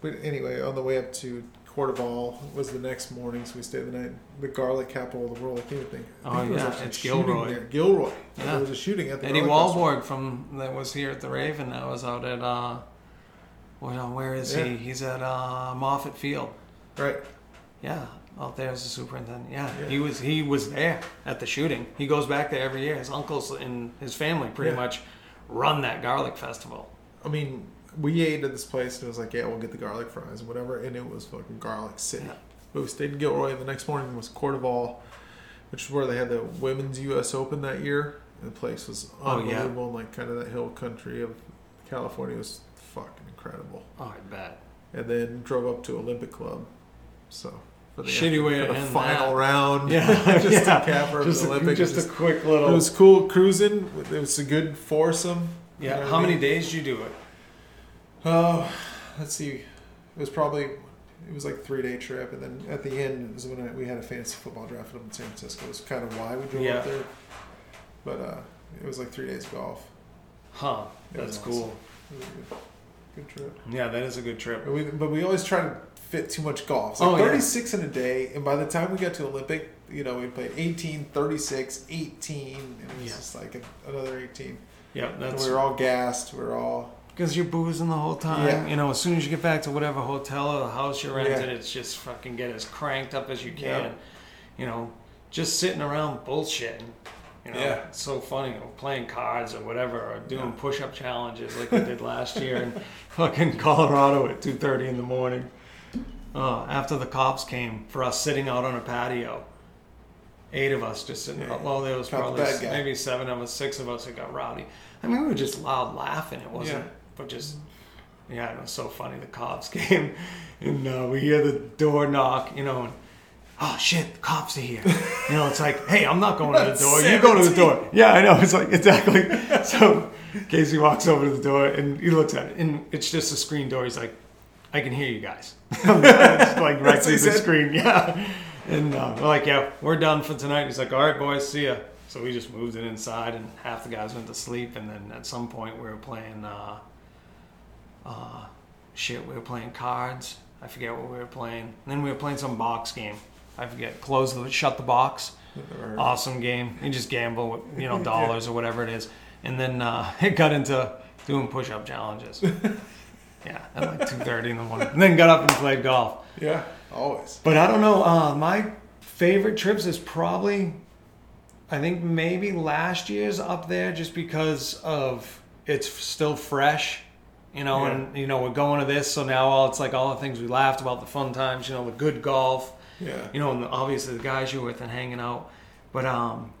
but anyway, on the way up to CordeValle was the next morning, so we stayed the night. The garlic capital of the world. I can't even think. I Oh, think was yeah, it's Gilroy. There. Gilroy. Yeah. There was a shooting at the Eddie. Walborg from that was here at the Raven. That was out at uh, well, where is Yeah. he? He's at uh, Moffett Field. Right. Yeah, out there as the superintendent. Yeah, Yeah. he was he was there at the shooting. He goes back there every year. His uncles and his family pretty much run that garlic festival. I mean, we ate at this place and it was like, yeah, we'll get the garlic fries and whatever, and it was fucking garlic city. Yeah. But we stayed in Gilroy, and the next morning was CordeValle, which is where they had the women's U.S. Open that year. And the place was Oh, yeah. unbelievable, and like kind of that hill country of California was fucking incredible. Oh, I bet. And then drove up to Olympic Club, so for the Shitty way to the end final that. round, Yeah, just yeah. to cap her Just, the a, Olympics. just Just- a quick little. it was cool cruising. It was a good foursome. yeah. How many days did you do it? Oh, let's see. It was probably it was like three day trip, and then at the end it was when I, we had a fantasy football draft up in San Francisco. It was kind of why we drove Yeah. up there. But uh, It was like three days of golf. Huh. It That's awesome. cool. It was good, good trip. Yeah, that is a good trip. But we, but we always try to fit too much golf. Like Oh, yeah. 36 in a day, and by the time we got to Olympic, you know, we played 18, 36, 18, and it was Yeah. just like another 18. Yeah, And that's we were all gassed. We were all because you're boozing the whole time. Yeah. You know, as soon as you get back to whatever hotel or the house you're rented, Yeah. it's just fucking get as cranked up as you can. Yeah. You know, just sitting around bullshitting. You know, Yeah. it's so funny. Or playing cards or whatever, or doing push-up challenges like we did last year in fucking Colorado at two thirty in the morning. Uh, after the cops came for us sitting out on a patio. Eight of us just sitting. Yeah. Well, there was the probably maybe seven of us, six of us that got rowdy. I mean, we were just loud laughing. It wasn't, But just yeah, it was so funny. The cops came, and uh, we hear the door knock. You know, and oh shit, the cops are here. You know, it's like, hey, I'm not going to the door. You go to the door. Yeah, I know. It's like exactly. So Casey walks over to the door and he looks at it, and it's just a screen door. He's like, I can hear you guys. it's like right through the screen. Yeah. And uh, we're like, yeah, we're done for tonight. He's like, all right, boys, see ya. So we just moved it inside, and half the guys went to sleep. And then at some point, we were playing, uh, uh, shit, we were playing cards. I forget what we were playing. And then we were playing some box game. I forget. Close the, shut the box. or, Awesome game. You just gamble, with, you know, dollars or whatever it is. And then uh, it got into doing push-up challenges. yeah, at like two thirty in the morning. And then got up and played golf. yeah, always. But I don't know. Uh, my favorite trips is probably, I think maybe last year's up there just because of it's still fresh, you know, Yeah. and you know we're going to this, so now all it's like all the things we laughed about, the fun times, you know, the good golf, Yeah. you know, and obviously the guys you're with and hanging out. But um,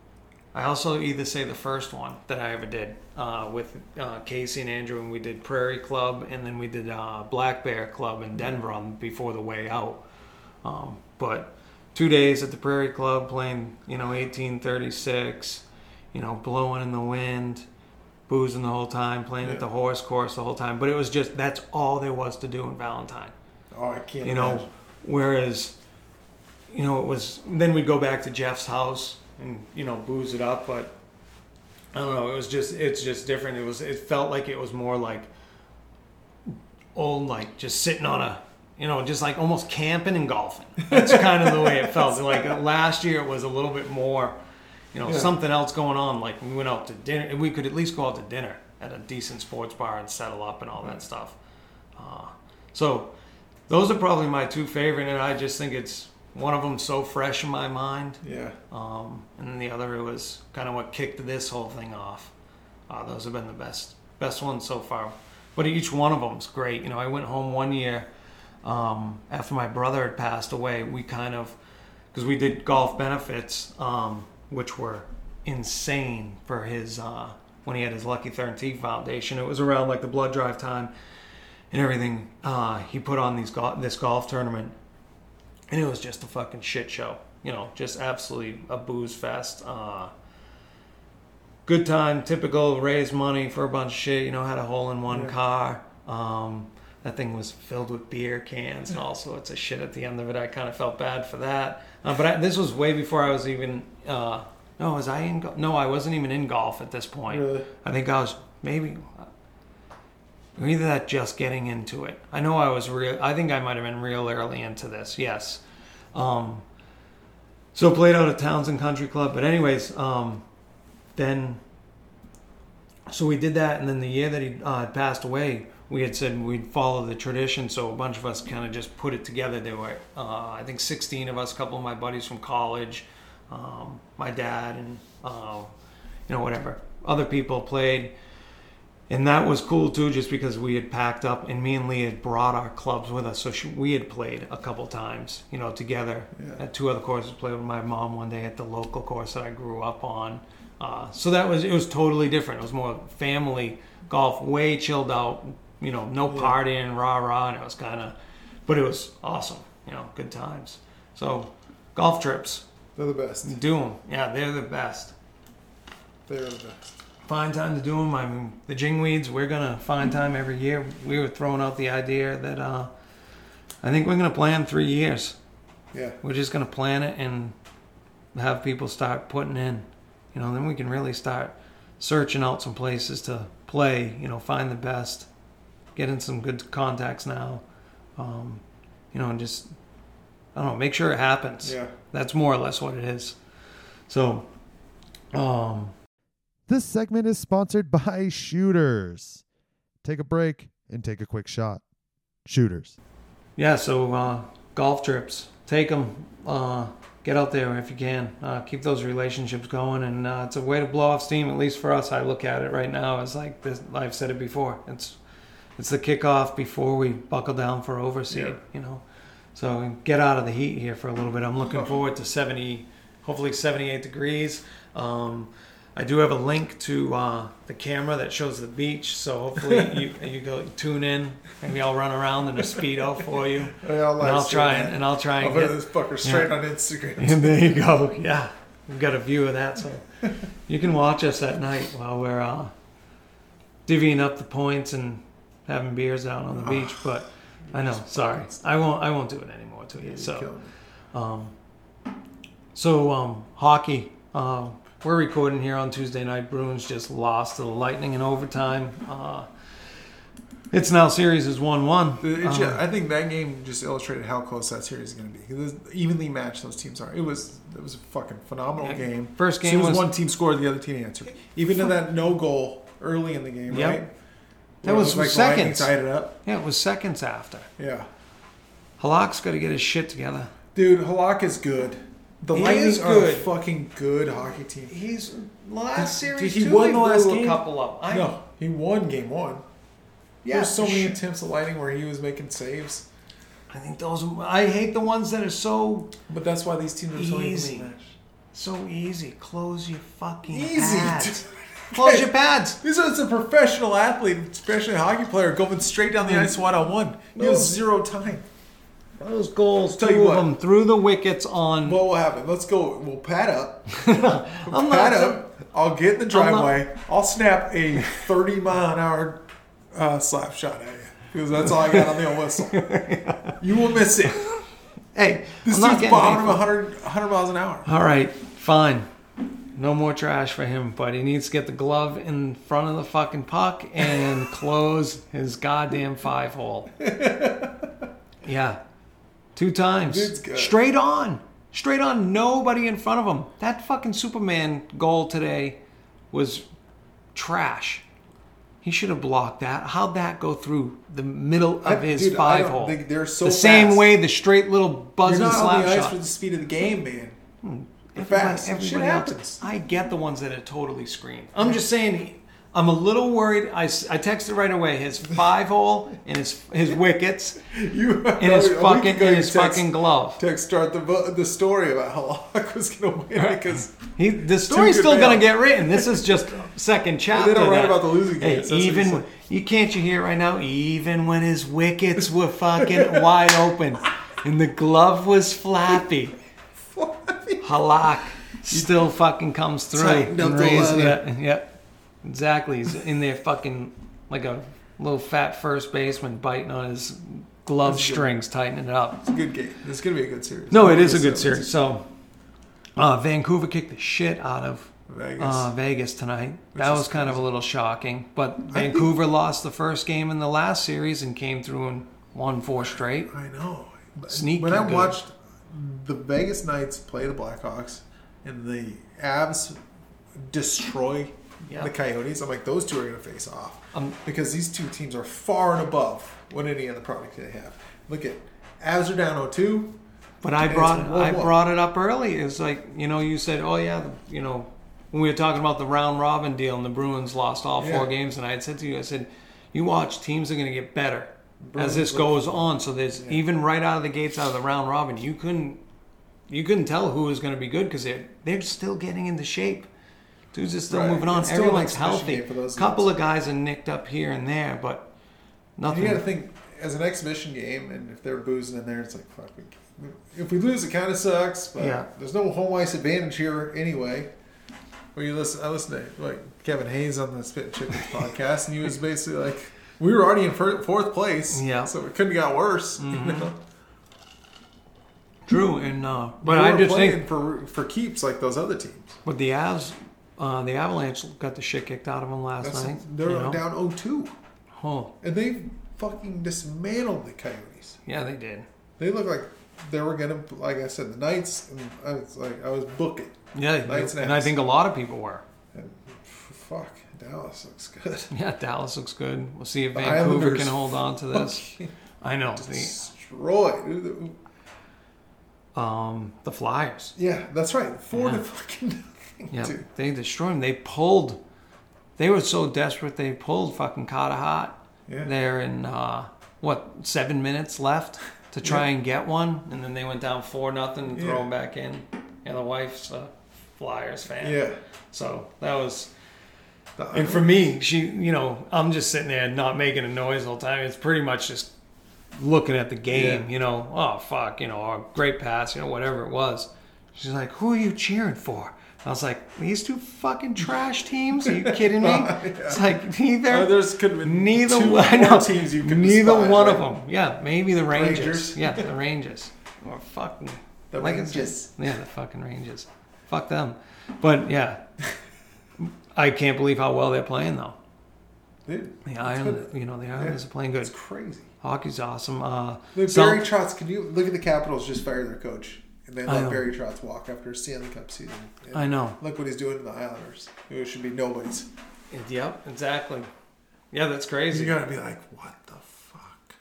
I also either say the first one that I ever did uh, with uh, Casey and Andrew, and we did Prairie Club, and then we did uh, Black Bear Club in Denver on, before the way out. Um, but two days at the Prairie Club playing, you know, 1836, you know, blowing in the wind, boozing the whole time, playing Yeah. at the horse course the whole time. But it was just that's all there was to do in Valentine Oh, I can't. you know imagine. whereas you know it was then we'd go back to jeff's house and you know booze it up but i don't know it was just it's just different it was it felt like it was more like old like just sitting on a you know just like almost camping and golfing that's kind of the way it felt like last year it was a little bit more you know Yeah. something else going on like we went out to dinner we could at least go out to dinner at a decent sports bar and settle up and all that stuff uh, so those are probably my two favorite, and I just think it's one of them so fresh in my mind, Yeah. um, and then the other was kind of what kicked this whole thing off. Uh, those have been the best best ones so far, but each one of them's great. You know, I went home one year um, after my brother had passed away. We kind of because we did golf benefits, um, which were insane for his uh, when he had his Lucky Thirteen Foundation. It was around like the blood drive time and everything. Uh, he put on these gol- this golf tournament, and it was just a fucking shit show. You know, just absolutely a booze fest. Uh, good time, typical. Raised money for a bunch of shit. You know, had a hole in one Yeah. car. Um, that thing was filled with beer cans and all sorts of shit at the end of it. I kind of felt bad for that. Uh, but I, this was way before I was even. Uh, no, was I in? Go- no, I wasn't even in golf at this point. Really? I think I was maybe or either that just getting into it. I know I was real. I think I might have been real early into this. Yes. Um, so played out at Townsend Country Club, but anyways, um, then so we did that, and then the year that he uh, had passed away, we had said we'd follow the tradition. So a bunch of us kind of just put it together. There were, uh, I think, 16 of us, a couple of my buddies from college, um, my dad, and uh, you know whatever other people played. And that was cool too, just because we had packed up, and me and Lee had brought our clubs with us, so she, we had played a couple times, you know, together Yeah. at two other courses. Played with my mom one day at the local course that I grew up on. Uh, so that was it was totally different. It was more family golf, way chilled out, you know, no Yeah. partying, rah rah, and it was kind of, but it was awesome, you know, good times. So golf trips, They're the best. do them, yeah, they're the best They're the best. find time to do them. I mean, the jingweeds, we're gonna find time every year. We were throwing out the idea that uh, I think we're gonna plan three years. Yeah. We're just gonna plan it and have people start putting in. You know, then we can really start searching out some places to play. You know, find the best, get in some good contacts now. Um, you know, and just I don't know, make sure it happens. Yeah. That's more or less what it is. So, um, This segment is sponsored by Shooters. Take a break and take a quick shot. Shooters. yeah. So uh, golf trips, take them. Uh, get out there if you can. Uh, keep those relationships going, and uh, it's a way to blow off steam. At least for us, I look at it right now as like this. I've said it before. It's it's the kickoff before we buckle down for overseed. Yeah. You know, so get out of the heat here for a little bit. I'm looking forward to 70, hopefully 78 degrees. Um, I do have a link to uh, the camera that shows the beach, so hopefully you you go tune in. Maybe I'll run around in a speedo for you, Yeah, I'll and I'll try and, and I'll try I'll and get this fucker straight on Instagram. and there you go. Yeah, we've got a view of that, so you can watch us at night while we're uh, divvying up the points and having beers out on the beach. But I know, sorry, I won't. I won't do it anymore to you. You're So, um, so um, hockey. Uh, we're recording here on Tuesday night. Bruins just lost to the Lightning in overtime. Uh, it's now series is one one. It's ju- I think that game just illustrated how close that series is going to be. It was evenly matched those teams are. It was it was a fucking phenomenal Yeah. game. First As game soon as was one team scored, the other team answered. Even to that no goal early in the game, Yep. right? That was like seconds. tied it up. yeah, it was seconds after. Yeah, Halak's got to get his shit together. dude, Halak is good. The He Lightning is are a fucking good hockey team. He's last series did he too, won the last game? A couple of. I, no, he won game one. yeah, There's so many attempts at Lightning where he was making saves, I think those. I hate the ones that are so but that's why these teams are so Easy. so easy. Close your fucking Easy. Close your pads. This is a professional athlete, especially a hockey player, going straight down the ice one on one. He No. has zero time. Those goals, Tell two you of what. them through the wickets on. What will happen? Let's go. We'll pad up. I'm pad not. up. I'll get in the I'm not- driveway. I'll snap a 30 mile an hour uh, slap shot at you because that's all I got on the old whistle. You will miss it. Hey, This I'm not dude's getting bombing him paid for- 100, 100 miles an hour. All right, fine. No more trash for him, but he needs to get the glove in front of the fucking puck and close his goddamn five hole. Yeah. Two times. Straight on. Straight on. Nobody in front of him. That fucking Superman goal today was trash. He should have blocked that. How'd that go through the middle of I- his dude, five hole? think they're so the same way the straight little You're buzzing not on the ice shot. for the speed of the game, man. Hmm. Everybody- fast. Shit happens. I get the ones that are totally screened. I'm just saying, I'm a little worried. I, I texted right away his five hole and his his wickets You and his fucking and his text- fucking glove. Text start the the story about how Locke was going to win because He the story's still gonna get written. This is just second chapter. They don't write that- about the losing games. Even you can't you hear it right now? Even when his wickets were fucking wide open and the glove was flappy. Halak still fucking comes through. Up and the leather. yeah, yeah, exactly. He's in there fucking like a little fat first baseman biting on his glove strings, tightening it up. it's a good game. It's going to be a good series. No, it is a good series. So, uh, Vancouver kicked the shit out of Vegas. uh, Vegas tonight. That is was kind of a little shocking. But Vancouver lost the first game in the last series and came through and won four straight. I know. But Sneaky When I good. watched the Vegas Knights play the Blackhawks and the Avs destroy Yeah. the Coyotes, I'm like, those two are going to face off Um, because these two teams are far and above what any other product they have. Look at Avs are down 0-2. But I brought I brought it up early. It's like you know you said, oh yeah, you know when we were talking about the round robin deal and the Bruins lost all four Yeah. games, and I had said to you, I said, you watch teams are going to get better as this goes on. So there's Yeah. even right out of the gates out of the round robin, you couldn't you couldn't tell who was going to be good because they're they're still getting into shape. Dudes are still Right. moving on. It's still Everyone's healthy. game for those couple guys. of guys are nicked up here and there, but nothing. you got to think as an exhibition game, and if they're boozing in there, it's like fuck. We, if we lose, it kind of sucks. But Yeah. there's no home ice advantage here anyway. Where you listen, I listened to like Kevin Hayes on the Spittin' Chiclets podcast, and he was basically like, we were already in fir- fourth place, Yeah. so it couldn't have got worse. You Mhm. know? True, and uh, but We I just playing think for for keeps like those other teams. But the Avs, Uh, the Avalanche got the shit kicked out of them last That's, night. they're you know? down 0-2. Oh, And they fucking dismantled the Coyotes. yeah, they did. They look like they were gonna, like I said, the Knights. And I was like, I was booking. Yeah, Knights and and I think a lot of people were. And fuck, Dallas looks good. Yeah, Dallas looks good. We'll see if The Vancouver Islanders can hold on to this. I know the destroyed. um the Flyers. Yeah, that's right. Four Yeah. to fucking nothing. Yeah, dude. they destroyed them. They pulled. They were so desperate they pulled fucking Carter Hart Yeah. there in uh, what seven minutes left to try and get one, and then they went down four nothing and throw them back in. And the wife's a Flyers fan. Yeah. So that was. And for me, she, you know, I'm just sitting there not making a noise all the time. It's pretty much just looking at the game, Yeah. you know, oh, fuck, you know, great pass, you know, whatever it was. She's like, who are you cheering for? I was like, these two fucking trash teams? Are you kidding me? Oh, it's like, neither. Oh, there's could Neither one, know, teams you could neither despise, one right? of them. Yeah, maybe the Rangers. Rangers. Yeah, the Rangers. Or fucking The like Rangers. just- yeah, the fucking Rangers. Fuck them. But yeah, I can't believe how well they're playing though. Dude, The Islanders, you know, the Islanders are playing good. It's crazy. Hockey's awesome. Uh, Look, some- Barry Trotz, can you look at the Capitals just fire their coach and they let. Barry Trotz walk after a Stanley Cup season. And I know. Look what he's doing to the Islanders. It should be nobody's. Yep, exactly. Yeah, that's crazy. You gotta be like, what the fuck?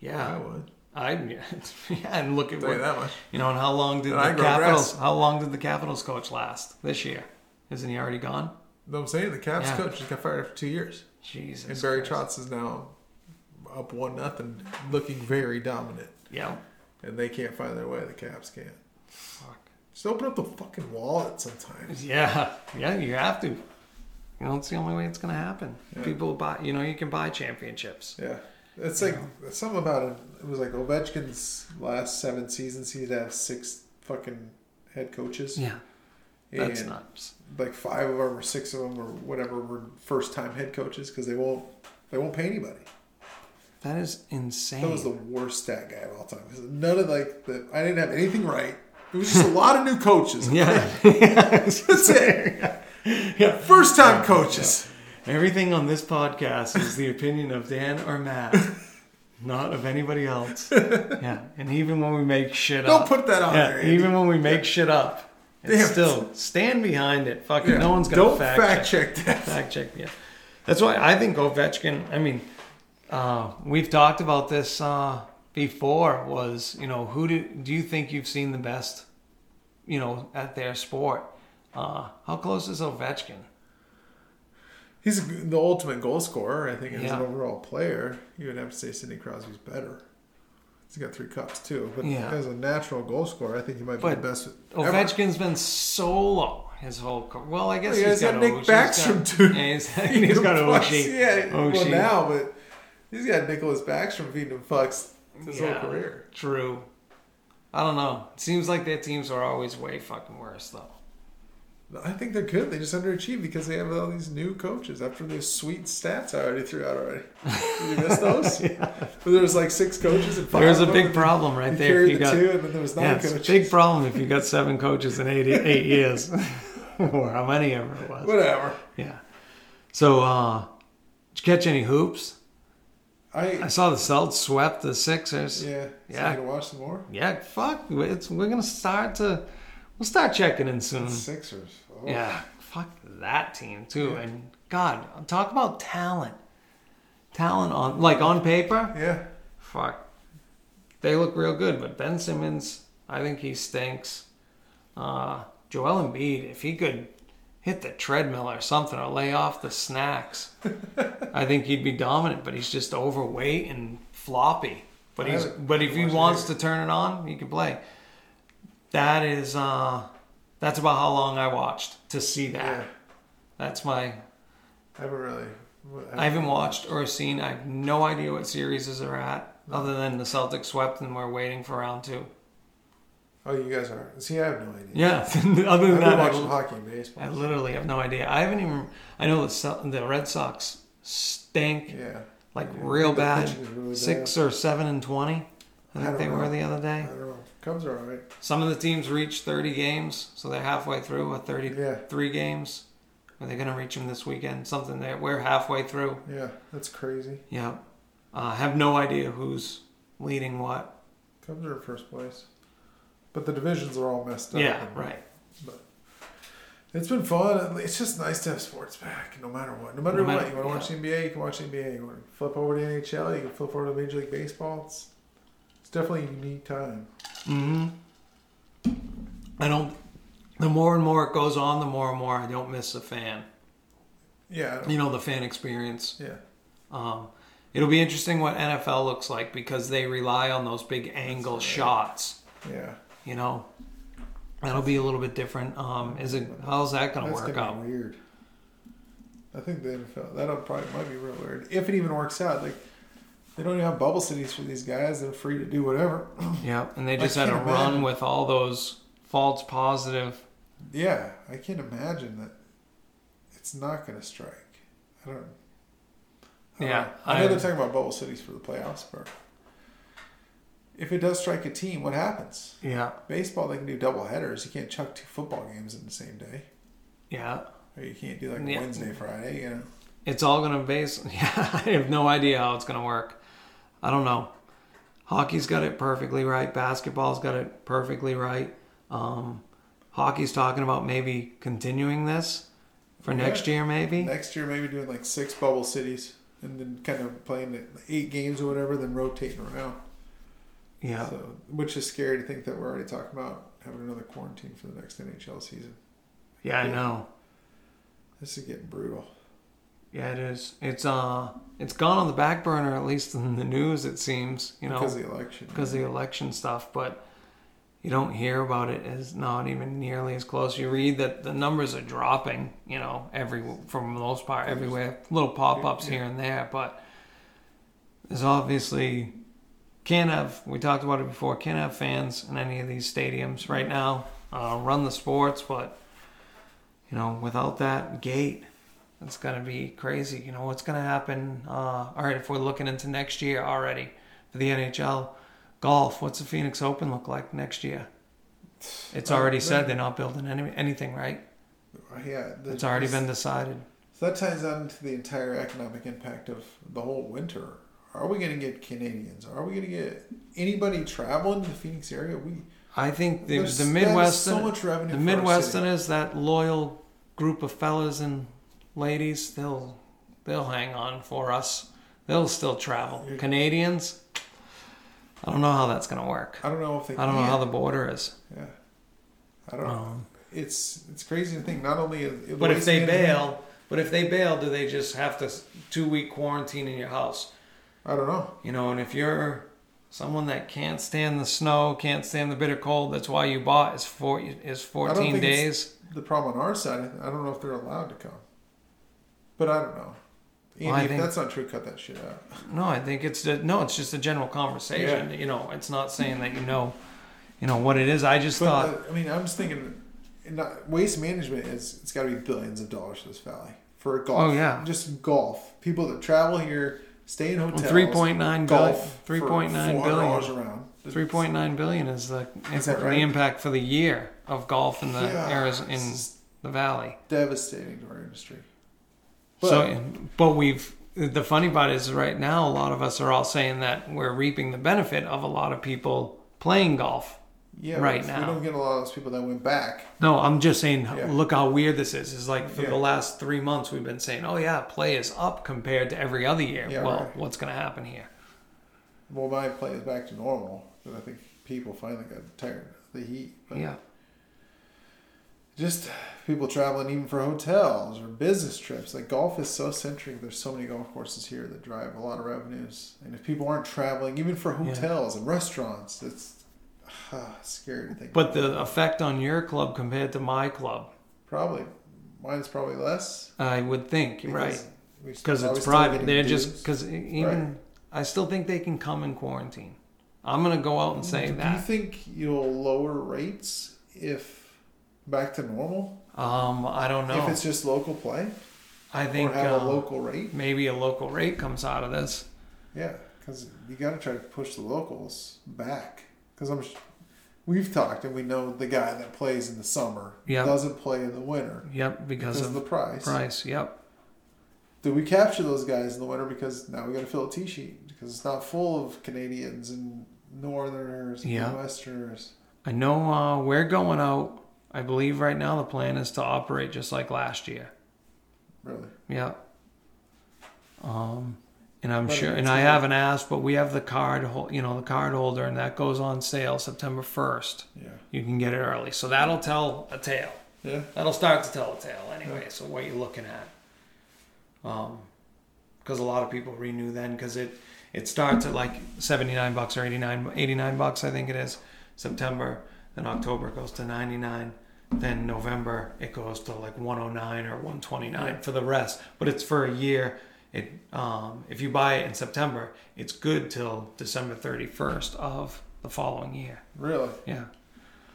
Yeah, I would. I yeah, and look at what that much. you know. And how long did And the grow Capitals? How long did the Capitals coach last this year? Isn't he already gone? No, I'm saying the Caps Yeah. coach just got fired after two years, Jesus. and Barry Christ. Trotz is now up one nothing, looking very dominant, Yeah. and they can't find their way. The Caps can't. Fuck. Just open up the fucking wallet sometimes. Yeah, yeah, you have to. You know, it's the only way it's going to happen. Yeah. People buy, you know, you can buy championships. Yeah. It's like something about it. It was like Ovechkin's last seven seasons. He'd have six fucking head coaches. Yeah, that's and nuts. Like five of them or six of them or whatever were first time head coaches because they won't they won't pay anybody. That is insane. That was the worst stat guy of all time. none of like the I didn't have anything right. It was just a lot of new coaches. yeah. That's it. yeah. First time coaches. Everything on this podcast is the opinion of Dan or Matt, not of anybody else. Yeah, and even when we make shit up. Don't put that on yeah, there. Andy. even when we make shit up, it's still stand behind it. Fucking Yeah. no one's gonna Don't fact, fact check. check that. fact check yeah that's why i think ovechkin i mean uh, we've talked about this uh, before was you know who do, do you think you've seen the best you know at their sport uh, how close is ovechkin He's the ultimate goal scorer. I think as Yeah. an overall player, you would have to say Sidney Crosby's better. He's got three cups too, but Yeah. as a natural goal scorer, I think he might be But the best. ever. ovechkin's been solo his whole career well i guess Well, he's he's got, got Nick Oshie, he's got- Backstrom, too. yeah, he's, he's got Oshie. Yeah, well now, but he's got Nicklas Backstrom feeding him fucks his Yeah, whole career. true i don't know it seems like their teams are always way fucking worse though I think they're good. They just underachieve because they have all these new coaches after those sweet stats I already threw out already. Did you miss those? But there was like six coaches and five. there's a big problem right there if you the got two, and then there was nine Yeah, coaches. big problem if you got seven coaches in eight eight years, or how many ever it was. Whatever. Yeah. So, uh, did you catch any hoops? I I saw the Celtics swept the Sixers. yeah. Yeah. you gonna watch some more? Yeah, fuck. It's, we're gonna start to. We'll start checking in soon. Sixers. Yeah, fuck that team too. Yeah. And God, talk about talent. Talent on like on paper. Yeah. fuck, they look real good. But Ben Simmons, I think he stinks. Uh, Joel Embiid, if he could hit the treadmill or something or lay off the snacks, I think he'd be dominant. But he's just overweight and floppy. But he's but if he wants to turn it on, he can play. That is uh, that's about how long I watched to see that. Yeah. That's my I haven't really. I haven't watched or seen. I have no idea what series are at, other than the Celtics swept and we're waiting for round two. Oh, you guys are. See, I have no idea. Yeah. other than that, watching I, hockey and baseball. I literally have no idea. I haven't even. I know the the Red Sox stink yeah. like Yeah. real bad. really Six or seven and twenty. I I think they were the other day. I don't know. Cubs are all right. Some of the teams reached 30 games, so they're halfway through, or 33 Yeah. games. Are they going to reach them this weekend? Something that we're halfway through. Yeah, that's crazy. Yeah. Uh, have no idea who's leading what. Cubs are in first place, but the divisions are all messed up. Yeah, and- right. It's been fun. It's just nice to have sports back, no matter what. No matter No what, you want to watch the NBA, you can watch the NBA. You want to flip over to NHL, you can flip over to Major League Baseball. It's definitely a unique time. hmm I don't. The more and more it goes on, the more and more I don't miss the fan. Yeah, You know, the fan experience. yeah. Um, it'll be interesting what NFL looks like because they rely on those big angle right. shots. Yeah, You know, that'll be a little bit different. Um, is it? How's that going to work out? weird. I think the NFL that'll probably might be real weird if it even works out. Like they don't even have bubble cities for these guys. They're free to do whatever. Yeah, and they just had a can't run imagine. with all those false positive. yeah, I can't imagine that it's not going to strike. I don't. I don't Yeah, know. I know I- they're talking about bubble cities for the playoffs, but if it does strike a team, what happens? Yeah, Baseball, they can do double headers. You can't chuck two football games in the same day, yeah. or you can't do like Yeah. Wednesday, Friday. You know. It's all going to base. Yeah, I have no idea how it's going to work. I don't know. Hockey's got it perfectly right. Basketball's got it perfectly right. Um, hockey's talking about maybe continuing this for Yeah. next year, maybe. Next year, maybe doing like six bubble cities, and then kind of playing eight games or whatever, then rotating around. Yeah. So, which is scary to think that we're already talking about having another quarantine for the next NHL season. Yeah, I know. This is getting brutal. Yeah, it is. It's uh, it's gone on the back burner at least in the news. It seems you know because of the election. because of the election stuff, but you don't hear about it as not even nearly as close. You read that the numbers are dropping, you know, every for the most part everywhere. Little pop ups Yeah. here and there, but there's obviously can't have. We talked about it before. Can't have fans in any of these stadiums right now. Uh, run the sports, but you know, without that gate. It's gonna be crazy. You know what's gonna happen? Uh, all right, if we're looking into next year already for the NHL, golf. What's the Phoenix Open look like next year? It's Uh, already they- said they're not building any, anything, right? yeah, the- It's already been decided. So that ties on to the entire economic impact of the whole winter. Are we going to get Canadians? Are we going to get anybody traveling to the Phoenix area? We I think the, the Midwestern, so much revenue. the. Midwesterners, that loyal group of fellas and ladies, they'll they'll hang on for us. They'll still travel. Yeah. Canadians, I don't know how that's gonna work. I don't know if they. I don't know how the border is. Yeah, I don't know. Um, It's it's crazy to think. Not only is the But if they management- bail, but if they bail, do they just have to two week quarantine in your house? I don't know. You know, and if you're someone that can't stand the snow, can't stand the bitter cold, that's why you bought is four is I don't fourteen think it's- days. The problem on our side, I don't know if they're allowed to come. But I don't know. Andy, Well, I if that's not true, cut that shit out. No, I think it's the, no, it's just a general conversation. You know, it's not saying that you know, you know what it is. I just But thought, uh, I mean, I'm just thinking, not, waste management is it's got to be billions of dollars for this valley for golf. Oh, yeah. just golf. People that travel here, stay in hotels. three point nine billion, golf. three point nine dollars billion, around. three point nine billion is the Is that the impact for the year of golf in the Yeah, areas in the valley. devastating to our industry. But so, but we've the funny part is right now a lot of us are all saying that we're reaping the benefit of a lot of people playing golf. yeah, right now. we don't get a lot of those people that went back. No, I'm just saying. Yeah. Look how weird this is. It's like for Yeah. the last three months we've been saying, "Oh yeah, play is up compared to every other year." Yeah, well, right. what's going to happen here? Well, my play is back to normal, but I think people finally got tired of the heat. But Yeah, just people traveling even for hotels or business trips. Like golf is so centric. There's so many golf courses here that drive a lot of revenues. And if people aren't traveling, even for Yeah. hotels and restaurants, it's ah, scary to think. but about. the effect on your club compared to my club, probably mine's probably less. I would think, right? Because it's private. They're dues? just because even I still think they can come in quarantine. I'm going to go out and say that. Do you think you'll lower rates if back to normal? Um, I don't know. If it's just local play, I think or have uh, a local rate? maybe a local rate comes out of this. Yeah. because you got to try to push the locals back. Because I'm, we've talked and we know the guy that plays in the summer Yep. doesn't play in the winter Yep, because, because of the price. price. Yep. Do we capture those guys in the winter because now we got to fill a tee sheet because it's not full of Canadians and Northerners and Yeah. Westerners. I know uh, we're going out. I believe right now the plan is to operate just like last year. Really? Yeah. Um, and I'm But sure, and I haven't asked, but we have the card, you know, the card holder, and that goes on sale September 1st. Yeah. You can get it early, so that'll tell a tale. Yeah. That'll start to tell a tale anyway. So what you're looking at, um, because a lot of people renew then because it it starts at like 79 bucks or 89 89 bucks I think it is September. Then October goes to 99. Then November it goes to like 109 or 129 for the rest. But it's for a year. It um, if you buy it in September, it's good till December 31st of the following year. Really? Yeah.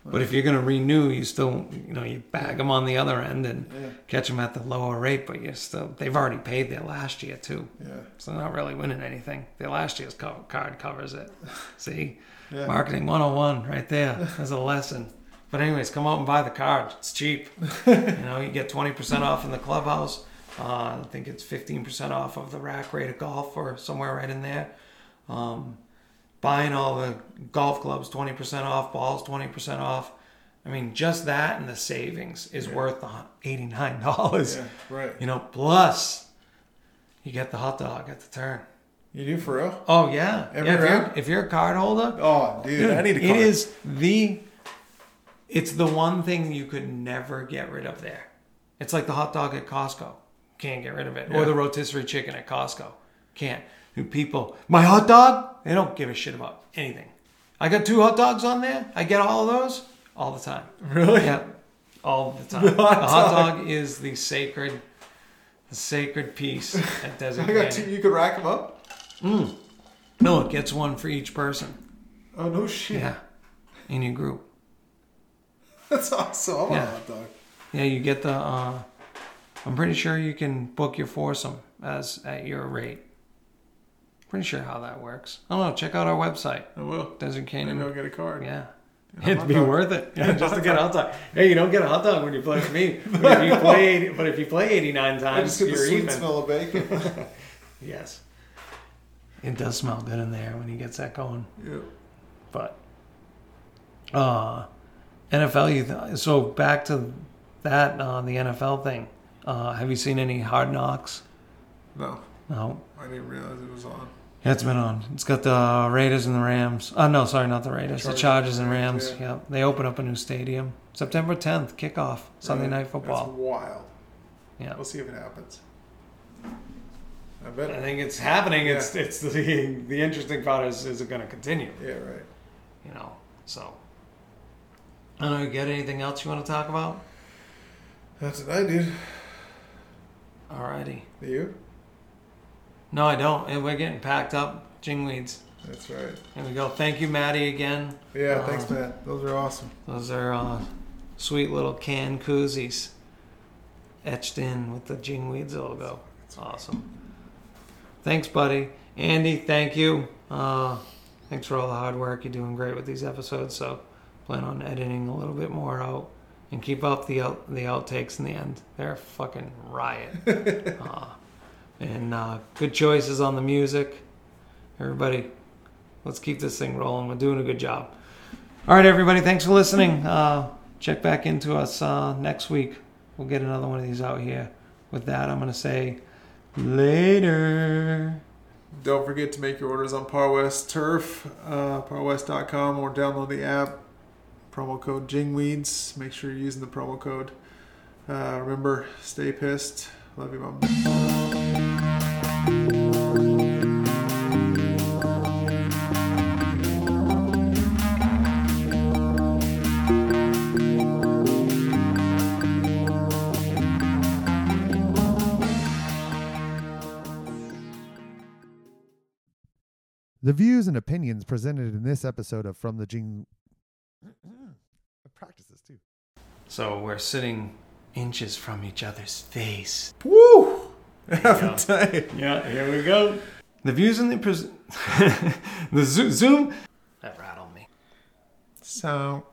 But if you're going to renew, you still, you know, you bag them on the other end and Yeah. catch them at the lower rate, but you still, they've already paid their last year too. Yeah. So they're not really winning anything. Their last year's card covers it. See? Yeah. Marketing 101 right there. There's a lesson. But anyways, come out and buy the card. It's cheap. you know, you get 20% off in the clubhouse. Uh, I think it's 15% off of the rack rate of golf or somewhere right in there. Um, buying all the golf clubs 20% off, balls 20% off. I mean, just that and the savings is worth $89. Yeah. Right. You know, plus you get the hot dog at the turn. You do for real? Oh, yeah. Every yeah if, you're, round? if you're a card holder, Oh, dude, Dude, I need a card. is the. It's the one thing you could never get rid of there. It's like the hot dog at Costco. Can't get rid of it. Or the rotisserie chicken at Costco. Can't. People, my hot dog? They don't give a shit about anything. I got two hot dogs on there. I get all of those all the time. Really? Yeah, all the time. The The hot hot, dog. dog. is the sacred, the sacred piece at Desert I got two. You could rack them up. Mm. No, it gets one for each person. Oh no shit. Yeah, in your group. That's awesome. I want Yeah. a hot dog. Yeah, you get the. Uh, I'm pretty sure you can book your foursome as at your rate. Pretty sure how that works. I don't know. Check out our website, I will. Desert I Canyon. go get a card. Yeah, it'd be dog. worth it. Yeah, just to get a hot dog. Hey, you don't get a hot dog when you play with me. But if you play, but if you play 89 I times, just get the sweet even. smell of bacon. Yes, it does smell good in there when he gets that going. yeah. But uh, NFL, you th- so back to that uh, the NFL thing. Uh, have you seen any Hard Knocks? No, No, I didn't realize it was on. yeah, it's been on. It's got the Raiders and the Rams. Oh no, sorry, not the Raiders. the Chargers Chargers and Rams. Yeah. they open up a new stadium September 10th, kickoff Sunday Really? night football. That's wild. Yeah. We'll see if it happens. I bet. I think it's happening. It's it's the the interesting part is is it going to continue? Yeah, right. You know, so. I don't know. Get anything else you want to talk about? That's what I did. Alrighty. You? No, I don't. And we're getting packed up. Jingweeds. That's right. There we go. Thank you, Maddie, again. Yeah, Uh, thanks, Matt. Those are awesome. Those are uh, sweet little can koozies etched in with the Jingweeds logo. It's awesome. Thanks, buddy. Andy, thank you. Uh, thanks for all the hard work. You're doing great with these episodes. So plan on editing a little bit more out and keep up the out, the outtakes in the end. They're a fucking riot. uh, and uh, good choices on the music. Everybody, let's keep this thing rolling. We're doing a good job. All right, everybody. Thanks for listening. Uh, check back into us uh, next week. We'll get another one of these out here. With that, I'm going to say later. Don't forget to make your orders on Par West Turf, uh, parwest.com, or download the app. Promo code Jingweeds. Make sure you're using the promo code. Uh, remember, stay pissed. Love you, mom. The views and opinions presented in this episode of From the Jing. I practice this too. So we're sitting inches from each other's face. Woo! Yeah, here we go. The views in the pres- the Zo- Zoom that rattled me. So